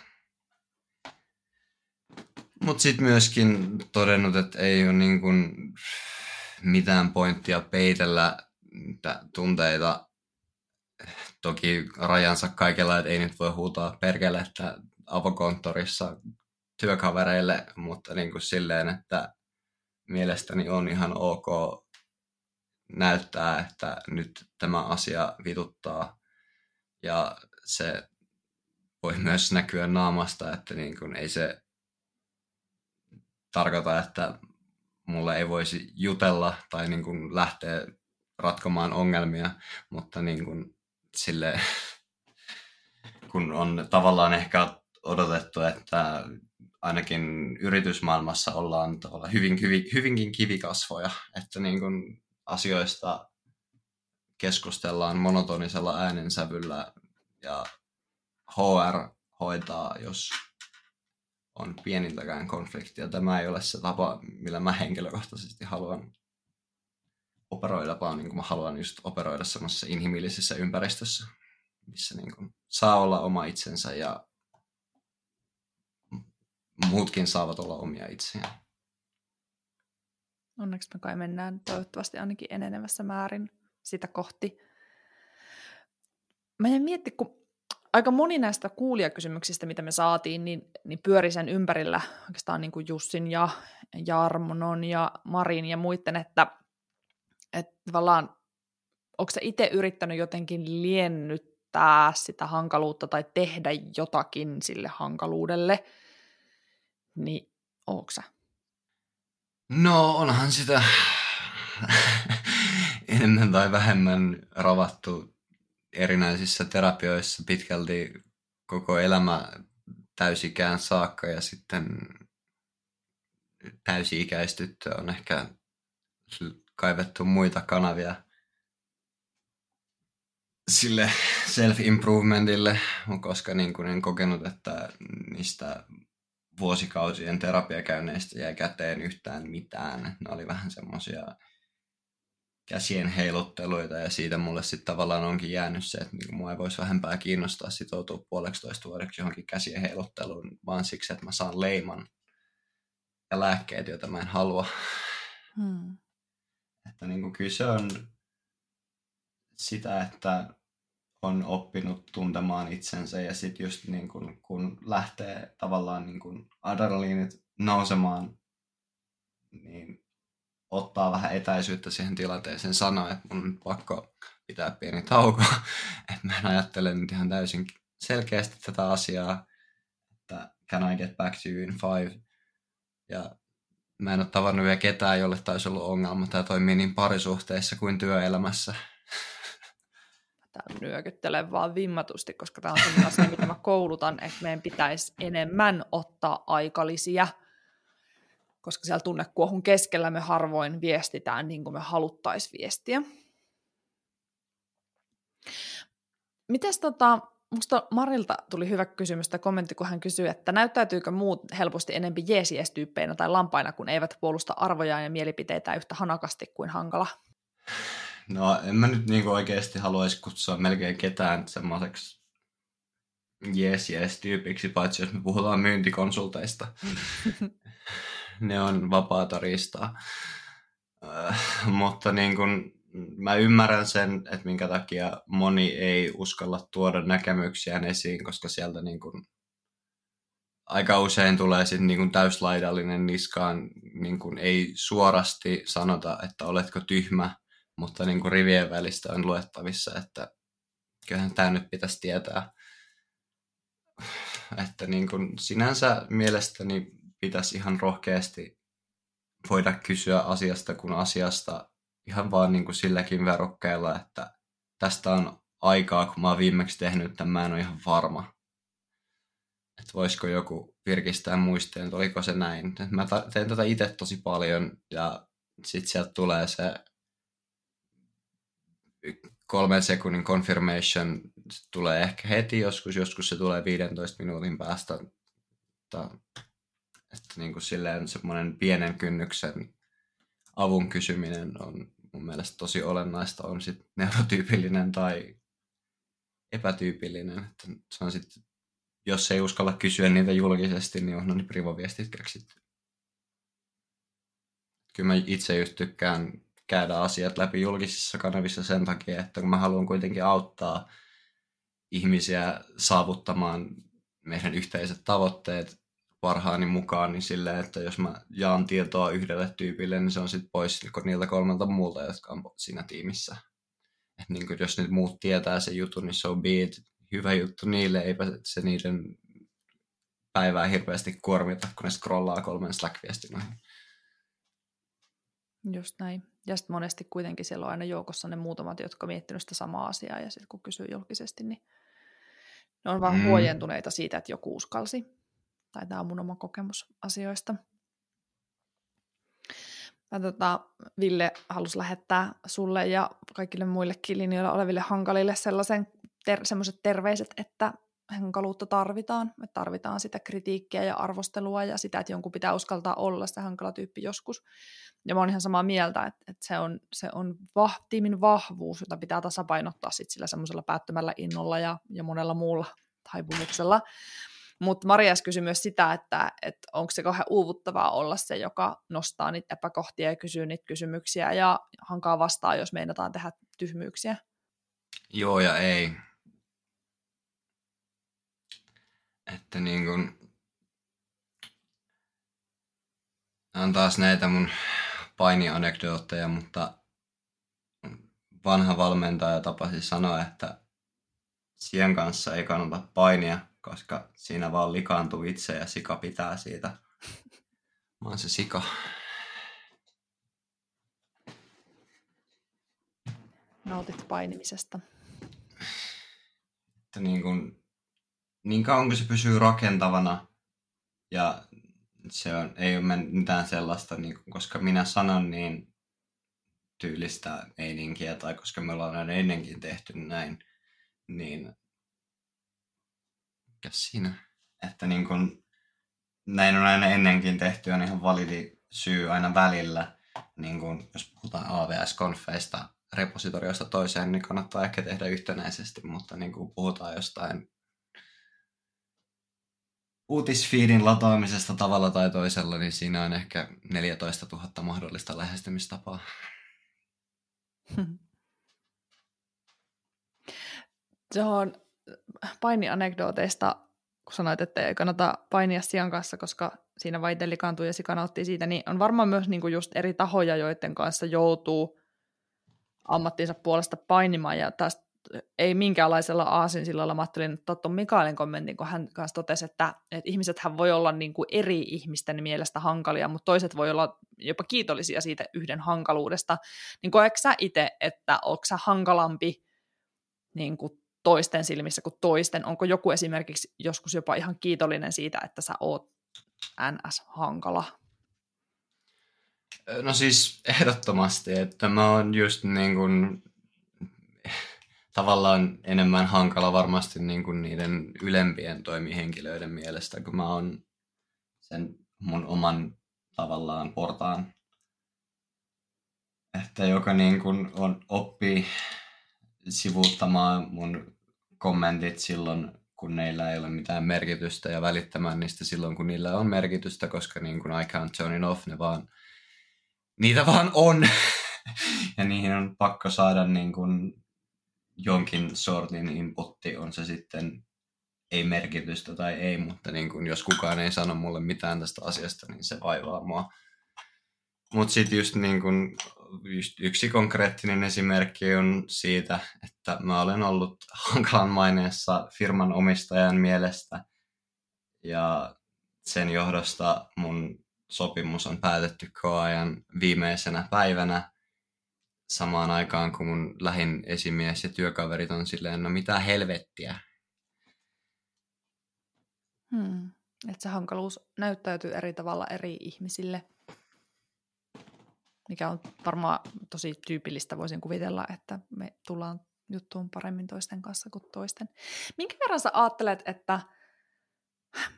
Mutta sitten myöskin todennut, että ei ole niin kuin mitään pointtia peitellä tunteita. Toki rajansa kaikella, että ei nyt voi huutaa perkele, että avokonttorissa työkavereille, mutta niin kuin silleen, että mielestäni on ihan ok näyttää, että nyt tämä asia vituttaa. Ja se voi myös näkyä naamasta, että niin kuin ei se tarkoita, että mulla ei voisi jutella tai niin kuin lähteä ratkomaan ongelmia, mutta niin kuin sille, kun on tavallaan ehkä odotettu, että ainakin yritysmaailmassa ollaan hyvin, hyvin, hyvinkin kivikasvoja, että niin kuin asioista keskustellaan monotonisella äänensävyllä ja HR hoitaa, jos on pienintäkään konfliktia. Tämä ei ole se tapa, millä mä henkilökohtaisesti haluan operoida, vaan niin kuin mä haluan just operoida semmoisessa inhimillisessä ympäristössä, missä niin kuin saa olla oma itsensä ja muutkin saavat olla omia itseään. Onneksi me kai mennään toivottavasti ainakin enenevässä määrin sitä kohti. Mä en mietti, kun aika moni näistä kuulijakysymyksistä, mitä me saatiin, niin, niin pyöri sen ympärillä oikeastaan niin kuin Jussin ja Jarmonon ja Marin ja muiden, että, että tavallaan onko se itse yrittänyt jotenkin liennyttää sitä hankaluutta tai tehdä jotakin sille hankaluudelle, niin onko sä? No onhan sitä enemmän tai vähemmän ravattu erinäisissä terapioissa pitkälti koko elämä täysikään saakka ja sitten täysi-ikäistyttö on ehkä kaivettu muita kanavia sille self-improvementille, koska niin kuin en kokenut, että niistä vuosikausien terapiakäynneistä jäi käteen yhtään mitään. Ne oli vähän semmoisia käsien heilutteluita ja siitä mulle sitten tavallaan onkin jäänyt se, että niin mua ei voisi vähempää kiinnostaa sitoutua puoleksitoista vuodeksi johonkin käsien heilutteluun, vaan siksi, että mä saan leiman ja lääkkeet, joita mä en halua. Hmm. Että niin kuin kyllä se on sitä, että on oppinut tuntemaan itsensä ja sitten just niin kun, kun lähtee tavallaan niin kun adrenaliinit nousemaan, niin ottaa vähän etäisyyttä siihen tilanteeseen, sanoa, että mun on pakko pitää pieni tauko, että mä en ajattele nyt ihan täysin selkeästi tätä asiaa, että can I get back to you in five, ja mä en ole tavannut vielä ketään, jolle taisi ollut ongelma. Tämä toimii niin parisuhteissa kuin työelämässä. Tämä nyökyttelen vaan vimmatusti, koska tämä on sellainen asia, mitä mä koulutan, että meidän pitäisi enemmän ottaa aikalisia, koska siellä tunnekuohun keskellä me harvoin viestitään niin kuin me haluttaisiin viestiä. Mites tota, Musta Marilta tuli hyvä kysymys tai kommentti, kun hän kysyi, että näyttäytyykö muut helposti enempi jeesies-tyyppeinä tai lampaina, kun eivät puolusta arvoja ja mielipiteitä yhtä hanakasti kuin hankala? No en mä nyt niinku oikeasti haluaisi kutsua melkein ketään semmoiseksi jees jees tyypiksi, paitsi jos me puhutaan myyntikonsulteista. ne on vapaata riistaa. Äh, mutta niin kun, mä ymmärrän sen, että minkä takia moni ei uskalla tuoda näkemyksiään esiin, koska sieltä niin kun, aika usein tulee sitten niin täyslaidallinen niskaan, niin kun ei suorasti sanota, että oletko tyhmä, mutta niin kuin rivien välistä on luettavissa, että kyllähän tämä nyt pitäisi tietää. Että niin kuin sinänsä mielestäni pitäisi ihan rohkeasti voida kysyä asiasta kuin asiasta ihan vaan niin kuin silläkin verokkeella, että tästä on aikaa, kun mä oon viimeksi tehnyt että mä en ole ihan varma. Että voisiko joku virkistää muisteen, että oliko se näin. Mä teen tätä itse tosi paljon ja sitten sieltä tulee se kolmen sekunnin confirmation tulee ehkä heti joskus, joskus se tulee 15 minuutin päästä. Että, että niin kuin silleen semmoinen pienen kynnyksen avun kysyminen on mun mielestä tosi olennaista, on sitten neurotyypillinen tai epätyypillinen. Että se on sit, jos ei uskalla kysyä niitä julkisesti, niin on ne privaviestit keksitty. Kyllä mä itse just tykkään käydä asiat läpi julkisissa kanavissa sen takia, että kun mä haluan kuitenkin auttaa ihmisiä saavuttamaan meidän yhteiset tavoitteet parhaani mukaan, niin silleen, että jos mä jaan tietoa yhdelle tyypille, niin se on sitten pois niiltä kolmelta muulta, jotka on siinä tiimissä. Et niin kuin jos nyt muut tietää se jutun, niin so be it. Hyvä juttu niille, eipä se niiden päivää hirveästi kuormita, kun ne scrollaa kolmen Slack-viestin Just näin. Ja sitten monesti kuitenkin siellä on aina joukossa ne muutamat, jotka on miettinyt sitä samaa asiaa, ja sitten kun kysyy julkisesti, niin ne on vaan mm. huojentuneita siitä, että joku uskalsi. Tai tämä on mun oma kokemus asioista. Ja tota, Ville halusi lähettää sulle ja kaikille muillekin linjoilla oleville hankalille sellaisen ter- sellaiset terveiset, että hankaluutta tarvitaan. Me tarvitaan sitä kritiikkiä ja arvostelua ja sitä, että jonkun pitää uskaltaa olla se hankala tyyppi joskus. Ja mä oon ihan samaa mieltä, että, että se on, se on vah, tiimin vahvuus, jota pitää tasapainottaa sit sillä semmoisella päättömällä innolla ja, ja monella muulla taipumuksella. Mutta Marias kysyi myös sitä, että, että onko se kauhean uuvuttavaa olla se, joka nostaa niitä epäkohtia ja kysyy niitä kysymyksiä ja hankaa vastaa, jos meinataan tehdä tyhmyyksiä. Joo ja ei. Että niin kun... on taas näitä mun painianekdootteja, mutta vanha valmentaja tapasi sanoa, että sien kanssa ei kannata painia, koska siinä vaan likaantuu itse ja sika pitää siitä. Mä oon se sika. Nautit painimisesta. Että niin, kun, niin kauan kun se pysyy rakentavana ja se on, ei ole mitään sellaista, niin, koska minä sanon, niin tyylistä meininkiä, tai koska me ollaan aina ennenkin tehty näin, niin mikä siinä? Että niin kun, näin on aina ennenkin tehty, on ihan validi syy aina välillä. Niin kun, jos puhutaan AVS-konfeista repositoriosta toiseen, niin kannattaa ehkä tehdä yhtenäisesti, mutta niin kun puhutaan jostain uutisfiidin lataamisesta tavalla tai toisella, niin siinä on ehkä 14 000 mahdollista lähestymistapaa. Se on painianekdooteista, kun sanoit, että ei kannata painia sian kanssa, koska siinä vain likaantuu ja sika nauttii siitä, niin on varmaan myös niinku just eri tahoja, joiden kanssa joutuu ammattinsa puolesta painimaan. Ja tästä ei minkäänlaisella aasinsillalla. Mä ajattelin Totto Mikaelin kommentin, kun hän kanssa totesi, että, että ihmisethän voi olla niin kuin eri ihmisten mielestä hankalia, mutta toiset voi olla jopa kiitollisia siitä yhden hankaluudesta. Niin koetko sä itse, että onko sä hankalampi niin kuin toisten silmissä kuin toisten? Onko joku esimerkiksi joskus jopa ihan kiitollinen siitä, että sä oot NS-hankala? No siis ehdottomasti, että mä oon just niin kuin tavallaan enemmän hankala varmasti niin kuin niiden ylempien toimihenkilöiden mielestä, kun mä oon sen mun oman tavallaan portaan, että joka niin kuin on, oppii sivuuttamaan mun kommentit silloin, kun neillä ei ole mitään merkitystä ja välittämään niistä silloin, kun niillä on merkitystä, koska niin kuin I can't turn it off, ne vaan, niitä vaan on. ja niihin on pakko saada niin kuin jonkin sortin inputti, on se sitten ei merkitystä tai ei, mutta niin kun, jos kukaan ei sano mulle mitään tästä asiasta, niin se vaivaa mua. Mutta sitten just, niin kun, just yksi konkreettinen esimerkki on siitä, että mä olen ollut hankalan maineessa firman omistajan mielestä ja sen johdosta mun sopimus on päätetty koajan viimeisenä päivänä samaan aikaan, kun mun lähin esimies ja työkaverit on silleen, no mitä helvettiä. Hmm. Että se hankaluus näyttäytyy eri tavalla eri ihmisille, mikä on varmaan tosi tyypillistä, voisin kuvitella, että me tullaan juttuun paremmin toisten kanssa kuin toisten. Minkä verran sä ajattelet, että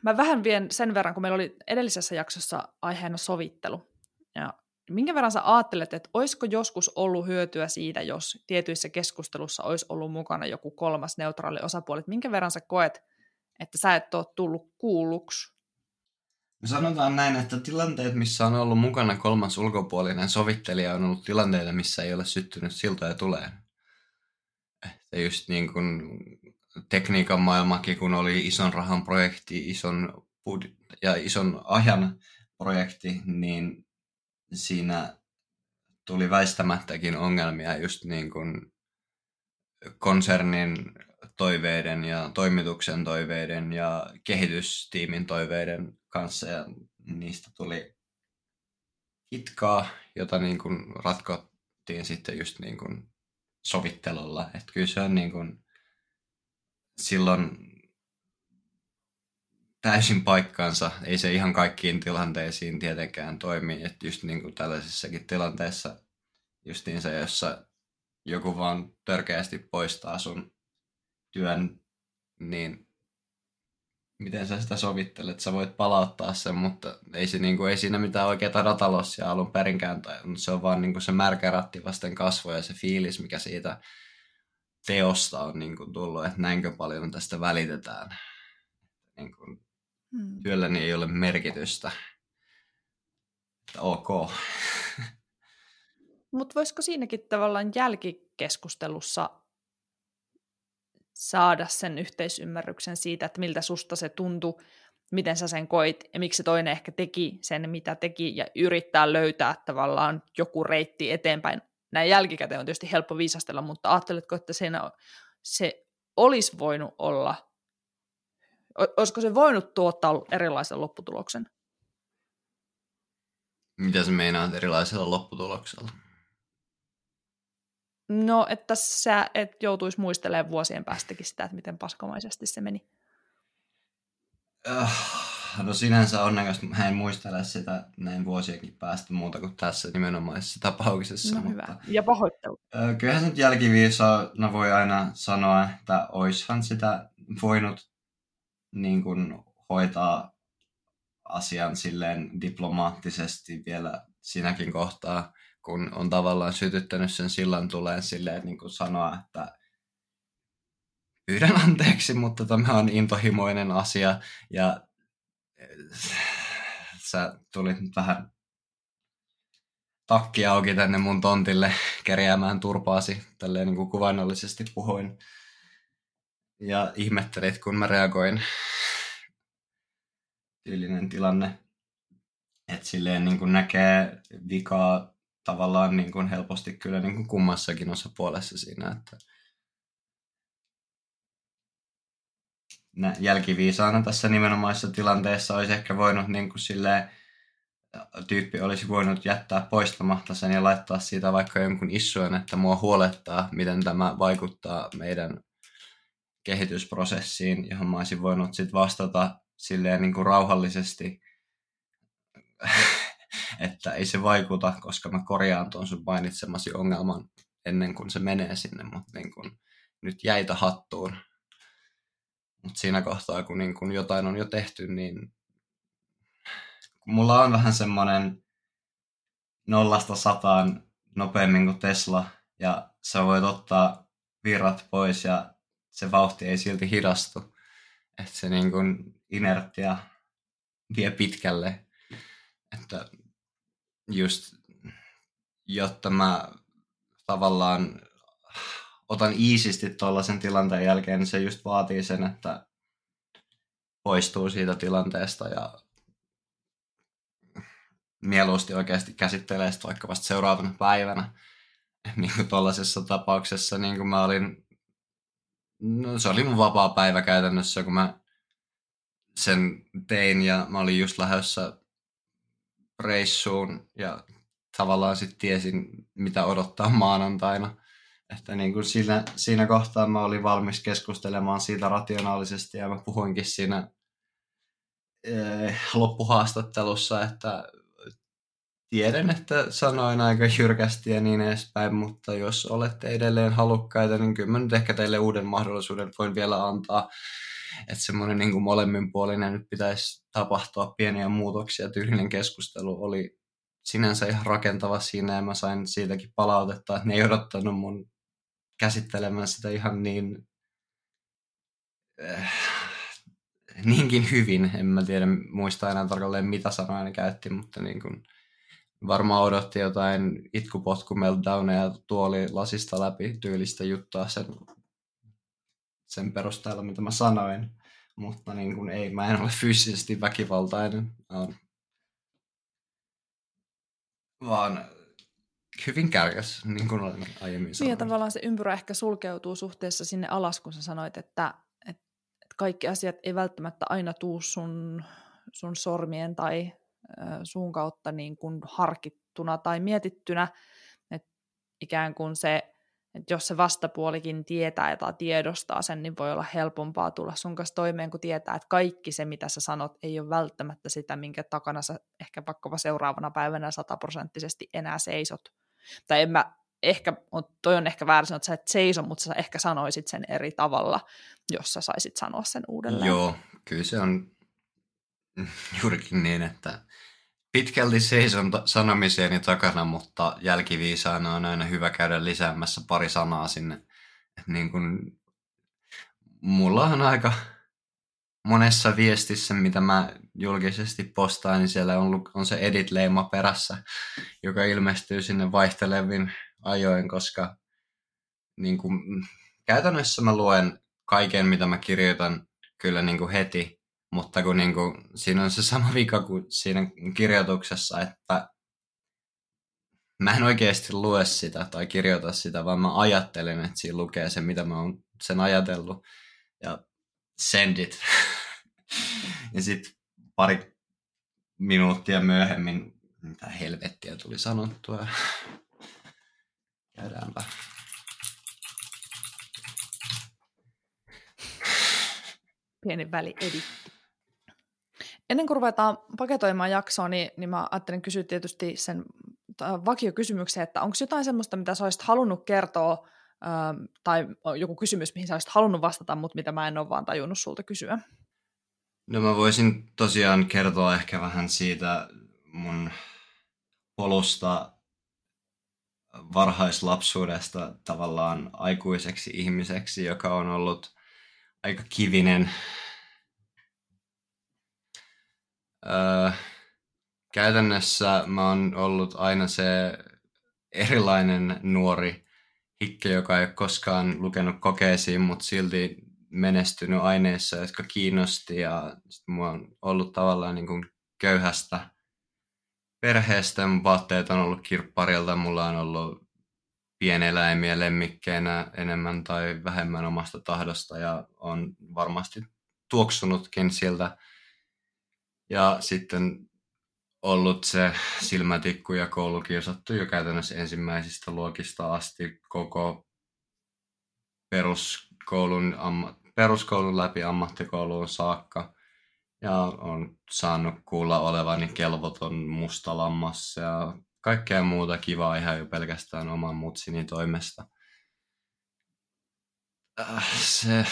mä vähän vien sen verran, kun meillä oli edellisessä jaksossa aiheena sovittelu, ja minkä verran sä ajattelet, että olisiko joskus ollut hyötyä siitä, jos tietyissä keskustelussa olisi ollut mukana joku kolmas neutraali osapuoli? Minkä verran sä koet, että sä et ole tullut kuulluksi? Me sanotaan näin, että tilanteet, missä on ollut mukana kolmas ulkopuolinen sovittelija, on ollut tilanteita, missä ei ole syttynyt siltoja tulee. Että just niin kuin tekniikan maailmakin, kun oli ison rahan projekti, ison ja ison ajan projekti, niin siinä tuli väistämättäkin ongelmia just niin kuin konsernin toiveiden ja toimituksen toiveiden ja kehitystiimin toiveiden kanssa ja niistä tuli hitkaa, jota niin kuin ratkottiin sitten just niin kuin sovittelulla. Että kyllä se on niin kuin silloin täysin paikkaansa. Ei se ihan kaikkiin tilanteisiin tietenkään toimi. Että just niin kuin tällaisessakin tilanteessa justiinsa, jossa joku vaan törkeästi poistaa sun työn, niin miten sä sitä sovittelet? Sä voit palauttaa sen, mutta ei, se, niin kuin, ei siinä mitään oikeaa datalossia alun perinkään. Se on vaan niin kuin se märkä ratti vasten kasvoja ja se fiilis, mikä siitä teosta on niin kuin tullut, että näinkö paljon tästä välitetään. Niin kuin, Hmm. Työlläni ei ole merkitystä. Että ok. Mutta voisiko siinäkin tavallaan jälkikeskustelussa saada sen yhteisymmärryksen siitä, että miltä susta se tuntui, miten sä sen koit ja miksi toinen ehkä teki sen, mitä teki ja yrittää löytää tavallaan joku reitti eteenpäin. Näin jälkikäteen on tietysti helppo viisastella, mutta ajatteletko, että siinä se olisi voinut olla olisiko se voinut tuottaa erilaisen lopputuloksen? Mitä se meinaa erilaisella lopputuloksella? No, että sä et joutuisi muistelemaan vuosien päästäkin sitä, että miten paskomaisesti se meni. Uh, No sinänsä onnekas mä en muistele sitä näin vuosienkin päästä muuta kuin tässä nimenomaisessa tapauksessa. No mutta, hyvä. Ja pahoittelu. Ö, Kyllähän se nyt jälkiviisaana voi aina sanoa, että oishan sitä voinut niin kuin, hoitaa asian silleen diplomaattisesti vielä siinäkin kohtaa, kun on tavallaan sytyttänyt sen sillan tuleen silleen niin kuin sanoa, että pyydän anteeksi, mutta tämä on intohimoinen asia ja sä tulit nyt vähän takki auki tänne mun tontille kerjäämään turpaasi, tälleen niin kuin kuvainnollisesti puhuin. Ja ihmettelit, kun mä reagoin. Tyylinen tilanne. Että silleen niin kuin näkee vikaa tavallaan niin kuin helposti kyllä niin kuin kummassakin osapuolessa siinä, että jälkiviisaana tässä nimenomaisessa tilanteessa olisi ehkä voinut niin kuin silleen, tyyppi olisi voinut jättää poistamatta sen ja laittaa siitä vaikka jonkun issuen, että mua huolettaa, miten tämä vaikuttaa meidän kehitysprosessiin, johon mä olisin voinut sitten vastata silleen niin kuin rauhallisesti, että ei se vaikuta, koska mä korjaan tuon sun mainitsemasi ongelman ennen kuin se menee sinne, mutta niin kuin, nyt jäitä hattuun. Mutta siinä kohtaa, kun, niin kun jotain on jo tehty, niin mulla on vähän semmoinen nollasta sataan nopeammin kuin Tesla, ja sä voit ottaa virrat pois, ja se vauhti ei silti hidastu. Että se niin kun inertia vie pitkälle. Että just, jotta mä tavallaan otan iisisti tuollaisen tilanteen jälkeen, niin se just vaatii sen, että poistuu siitä tilanteesta ja mieluusti oikeasti käsittelee sitä vaikka vasta seuraavana päivänä. Niin kuin tuollaisessa tapauksessa, niin kuin mä olin, no se oli mun vapaa päivä käytännössä, kun mä sen tein ja mä olin just lähdössä reissuun ja tavallaan sitten tiesin, mitä odottaa maanantaina. Että niin kuin siinä, siinä kohtaa mä olin valmis keskustelemaan siitä rationaalisesti ja mä puhuinkin siinä eh, loppuhaastattelussa, että tiedän, että sanoin aika jyrkästi ja niin edespäin, mutta jos olette edelleen halukkaita, niin kyllä mä nyt ehkä teille uuden mahdollisuuden voin vielä antaa. Että semmoinen niin molemminpuolinen nyt pitäisi tapahtua pieniä muutoksia. Tyylinen keskustelu oli sinänsä ihan rakentava siinä ja mä sain siitäkin palautetta, että ne ei odottanut mun käsittelemään sitä ihan niin äh, niinkin hyvin. En mä tiedä, muista enää tarkalleen mitä sanoja ne käytti, mutta niin kuin, varmaan odotti jotain itkupotku meltdowneja tuoli lasista läpi tyylistä juttua sen, sen perusteella, mitä mä sanoin. Mutta niin kuin ei, mä en ole fyysisesti väkivaltainen. Olen vaan hyvin kärkäs, niin kuin olen aiemmin sanonut. Niin tavallaan se ympyrä ehkä sulkeutuu suhteessa sinne alas, kun sä sanoit, että, että, että kaikki asiat ei välttämättä aina tuu sun, sun sormien tai suun kautta niin kuin harkittuna tai mietittynä, että ikään kuin se, että jos se vastapuolikin tietää tai tiedostaa sen, niin voi olla helpompaa tulla sun kanssa toimeen, kun tietää, että kaikki se, mitä sä sanot, ei ole välttämättä sitä, minkä takana sä ehkä vaikkapa seuraavana päivänä sataprosenttisesti enää seisot. Tai en mä, ehkä, toi on ehkä sanoa, että sä et seiso, mutta sä ehkä sanoisit sen eri tavalla, jos sä saisit sanoa sen uudelleen. Joo, kyllä se on juurikin niin, että pitkälti seison sanomiseeni takana, mutta jälkiviisaana on aina hyvä käydä lisäämässä pari sanaa sinne. Niin kun, mulla on aika monessa viestissä, mitä mä julkisesti postaan, niin siellä on, on se edit-leima perässä, joka ilmestyy sinne vaihtelevin ajoin, koska niin kun, käytännössä mä luen kaiken, mitä mä kirjoitan kyllä niin heti, mutta kun niin kuin, siinä on se sama vika kuin siinä kirjoituksessa, että mä en oikeasti lue sitä tai kirjoita sitä, vaan mä ajattelen, että siinä lukee se, mitä mä oon sen ajatellut. Ja send it. ja sitten pari minuuttia myöhemmin, mitä helvettiä tuli sanottua. Käydäänpä. Pieni väli editti. Ennen kuin ruvetaan paketoimaan jaksoa, niin, niin mä ajattelin kysyä tietysti sen vakiokysymyksen, että onko jotain semmoista, mitä sä olisit halunnut kertoa, ähm, tai joku kysymys, mihin sä olisit halunnut vastata, mutta mitä mä en ole vaan tajunnut sulta kysyä? No mä voisin tosiaan kertoa ehkä vähän siitä mun polusta varhaislapsuudesta tavallaan aikuiseksi ihmiseksi, joka on ollut aika kivinen. Öö, käytännössä mä oon ollut aina se erilainen nuori hikke, joka ei ole koskaan lukenut kokeisiin, mutta silti menestynyt aineissa, jotka kiinnosti ja sit mua on ollut tavallaan niin kuin köyhästä perheestä. Mun vaatteet on ollut kirpparilta, mulla on ollut pieneläimiä lemmikkeinä enemmän tai vähemmän omasta tahdosta ja on varmasti tuoksunutkin siltä. Ja sitten ollut se silmätikku ja koulukiusattu jo käytännössä ensimmäisistä luokista asti koko peruskoulun, amma, peruskoulun läpi ammattikouluun saakka. Ja on saanut kuulla olevani kelvoton mustalammas ja kaikkea muuta kivaa ihan jo pelkästään oman mutsini toimesta. Äh, se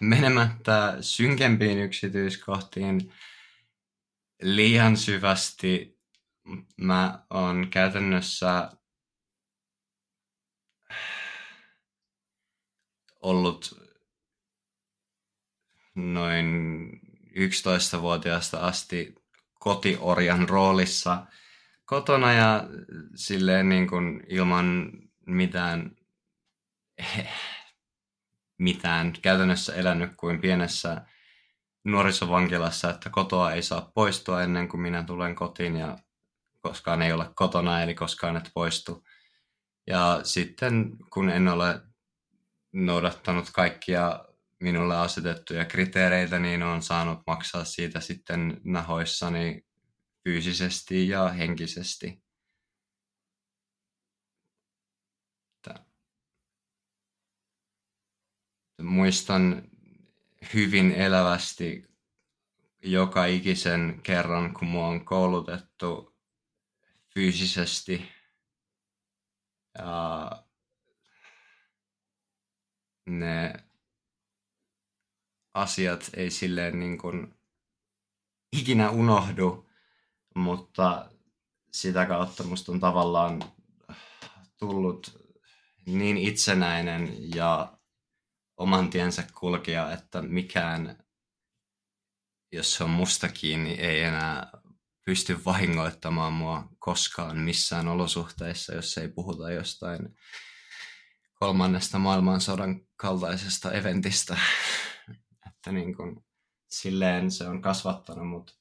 menemättä synkempiin yksityiskohtiin liian syvästi. Mä oon käytännössä ollut noin 11-vuotiaasta asti kotiorjan roolissa kotona ja silleen niin kuin ilman mitään, mitään käytännössä elänyt kuin pienessä nuorisovankilassa, että kotoa ei saa poistua ennen kuin minä tulen kotiin ja koskaan ei ole kotona, eli koskaan et poistu. Ja sitten kun en ole noudattanut kaikkia minulle asetettuja kriteereitä, niin olen saanut maksaa siitä sitten nahoissani fyysisesti ja henkisesti. Muistan hyvin elävästi joka ikisen kerran, kun mua on koulutettu fyysisesti. Ja ne asiat ei silleen niin kuin ikinä unohdu, mutta sitä kautta musta on tavallaan tullut niin itsenäinen ja oman tiensä kulkea, että mikään, jos se on musta kiinni, ei enää pysty vahingoittamaan mua koskaan missään olosuhteissa, jos ei puhuta jostain kolmannesta maailmansodan kaltaisesta eventistä. että niin kuin, silleen se on kasvattanut mut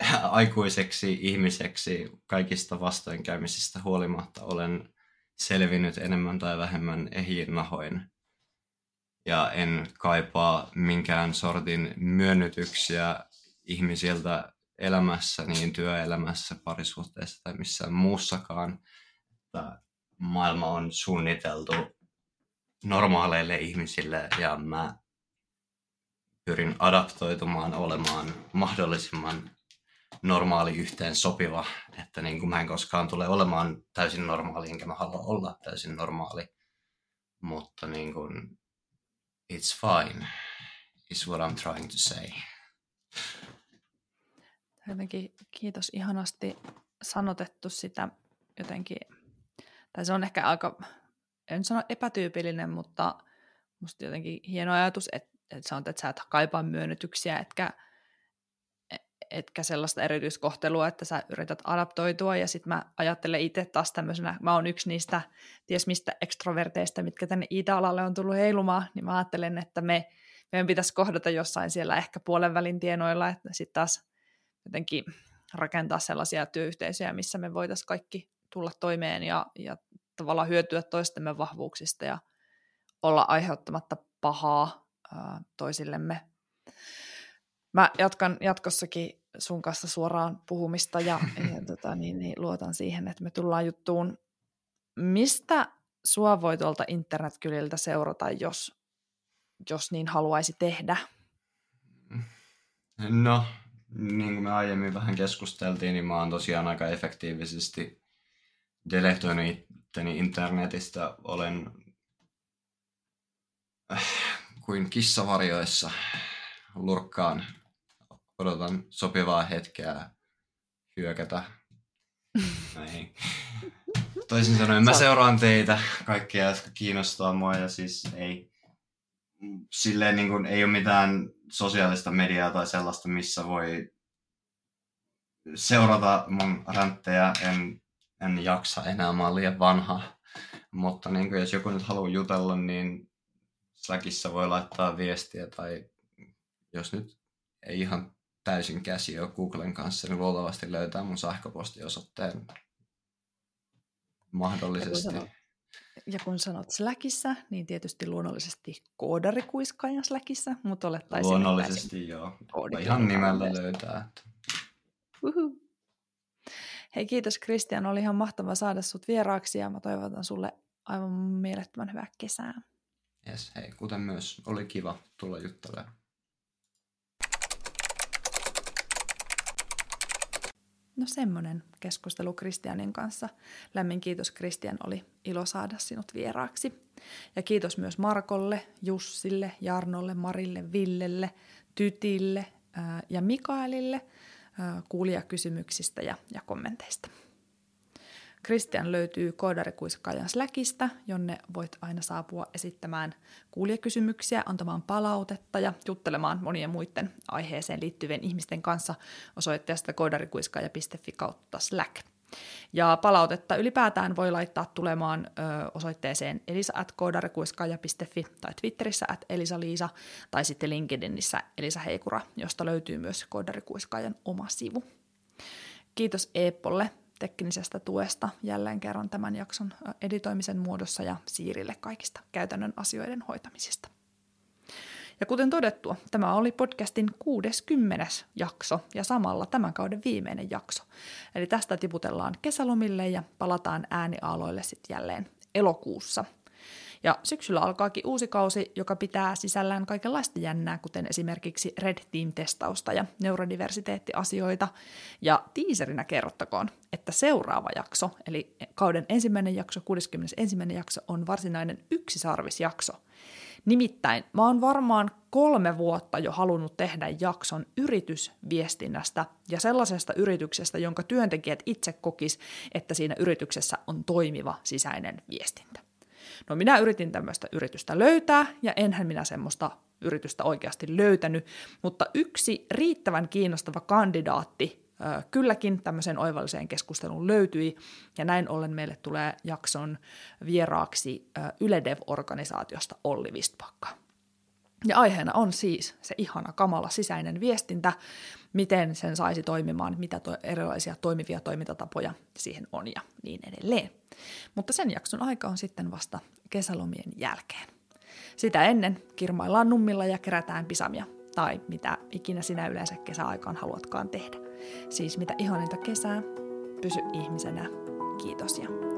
aikuiseksi ihmiseksi kaikista vastoinkäymisistä huolimatta olen selvinnyt enemmän tai vähemmän ehiin nahoin. Ja en kaipaa minkään sortin myönnytyksiä ihmisiltä elämässä, niin työelämässä, parisuhteessa tai missään muussakaan. Että maailma on suunniteltu normaaleille ihmisille ja mä pyrin adaptoitumaan olemaan mahdollisimman normaali yhteen sopiva, että niin kuin mä en koskaan tule olemaan täysin normaali, enkä mä halua olla täysin normaali, mutta niin kuin, it's fine, is what I'm trying to say. Jotenkin kiitos ihanasti sanotettu sitä jotenkin, tai se on ehkä aika, en sano epätyypillinen, mutta musta jotenkin hieno ajatus, että, että sanot, että sä et kaipaa myönnytyksiä, etkä, etkä sellaista erityiskohtelua, että sä yrität adaptoitua, ja sitten mä ajattelen itse taas tämmöisenä, mä oon yksi niistä, ties mistä ekstroverteista, mitkä tänne IT-alalle on tullut heilumaan, niin mä ajattelen, että me, meidän pitäisi kohdata jossain siellä ehkä puolen välin tienoilla, että sitten taas jotenkin rakentaa sellaisia työyhteisöjä, missä me voitaisiin kaikki tulla toimeen ja, ja tavallaan hyötyä toistemme vahvuuksista ja olla aiheuttamatta pahaa ää, toisillemme. Mä jatkan jatkossakin sun kanssa suoraan puhumista ja, ja tota, niin, niin, luotan siihen, että me tullaan juttuun. Mistä sua voi tuolta internetkyliltä seurata, jos, jos niin haluaisi tehdä? No, niin kuin me aiemmin vähän keskusteltiin, niin mä oon tosiaan aika efektiivisesti deletoinut itteni internetistä. Olen äh, kuin kissavarjoissa lurkkaan. Odotan sopivaa hetkeä hyökätä. Näin. Toisin sanoen mä seuraan teitä, kaikkia, jotka kiinnostaa mua ja siis ei, silleen niin kuin, ei ole mitään sosiaalista mediaa tai sellaista, missä voi seurata mun ränttejä. En, en jaksa enää, mä oon liian vanha. Mutta niin kuin, jos joku nyt haluaa jutella, niin Slackissa voi laittaa viestiä tai jos nyt ei ihan täysin käsi ole Googlen kanssa, niin luultavasti löytää mun sähköpostiosoitteen mahdollisesti. Ja kun, sanot, ja kun sanot Slackissa, niin tietysti luonnollisesti koodarikuiskaajan Slackissa, mutta olettaisin, Luonnollisesti joo. Ihan nimellä löytää. Että... Uhu. Hei kiitos Kristian, oli ihan mahtava saada sut vieraaksi ja mä toivotan sulle aivan mielettömän hyvää kesää. Yes, hei, kuten myös oli kiva tulla juttelemaan. No semmoinen keskustelu Kristianin kanssa. Lämmin kiitos Kristian, oli ilo saada sinut vieraaksi. Ja kiitos myös Markolle, Jussille, Jarnolle, Marille, Villelle, Tytille ja Mikaelille kuulijakysymyksistä ja, ja kommenteista. Christian löytyy Koodarikuiskaajan Slackista, jonne voit aina saapua esittämään kuulijakysymyksiä, antamaan palautetta ja juttelemaan monien muiden aiheeseen liittyvien ihmisten kanssa osoitteesta koodarikuiskaaja.fi kautta Slack. Ja palautetta ylipäätään voi laittaa tulemaan osoitteeseen elisa.koodarikuiskaaja.fi tai Twitterissä at elisaliisa tai sitten LinkedInissä Elisa Heikura, josta löytyy myös Koodarikuiskaajan oma sivu. Kiitos Eeppolle teknisestä tuesta jälleen kerran tämän jakson editoimisen muodossa ja Siirille kaikista käytännön asioiden hoitamisesta. Ja kuten todettua, tämä oli podcastin 60. jakso ja samalla tämän kauden viimeinen jakso. Eli tästä tiputellaan kesälomille ja palataan ääniaaloille sitten jälleen elokuussa – ja syksyllä alkaakin uusi kausi, joka pitää sisällään kaikenlaista jännää, kuten esimerkiksi Red Team-testausta ja neurodiversiteettiasioita. Ja tiiserinä kerrottakoon, että seuraava jakso, eli kauden ensimmäinen jakso, 61. jakso, on varsinainen yksisarvisjakso. Nimittäin mä oon varmaan kolme vuotta jo halunnut tehdä jakson yritysviestinnästä ja sellaisesta yrityksestä, jonka työntekijät itse kokis, että siinä yrityksessä on toimiva sisäinen viestintä. No minä yritin tämmöistä yritystä löytää, ja enhän minä semmoista yritystä oikeasti löytänyt, mutta yksi riittävän kiinnostava kandidaatti kylläkin tämmöiseen oivalliseen keskusteluun löytyi, ja näin ollen meille tulee jakson vieraaksi Yledev-organisaatiosta Olli Vistpakka. Ja aiheena on siis se ihana kamala sisäinen viestintä, miten sen saisi toimimaan, mitä to- erilaisia toimivia toimintatapoja siihen on ja niin edelleen. Mutta sen jakson aika on sitten vasta kesälomien jälkeen. Sitä ennen kirmaillaan nummilla ja kerätään pisamia, tai mitä ikinä sinä yleensä kesäaikaan haluatkaan tehdä. Siis mitä ihaninta kesää, pysy ihmisenä. Kiitos ja.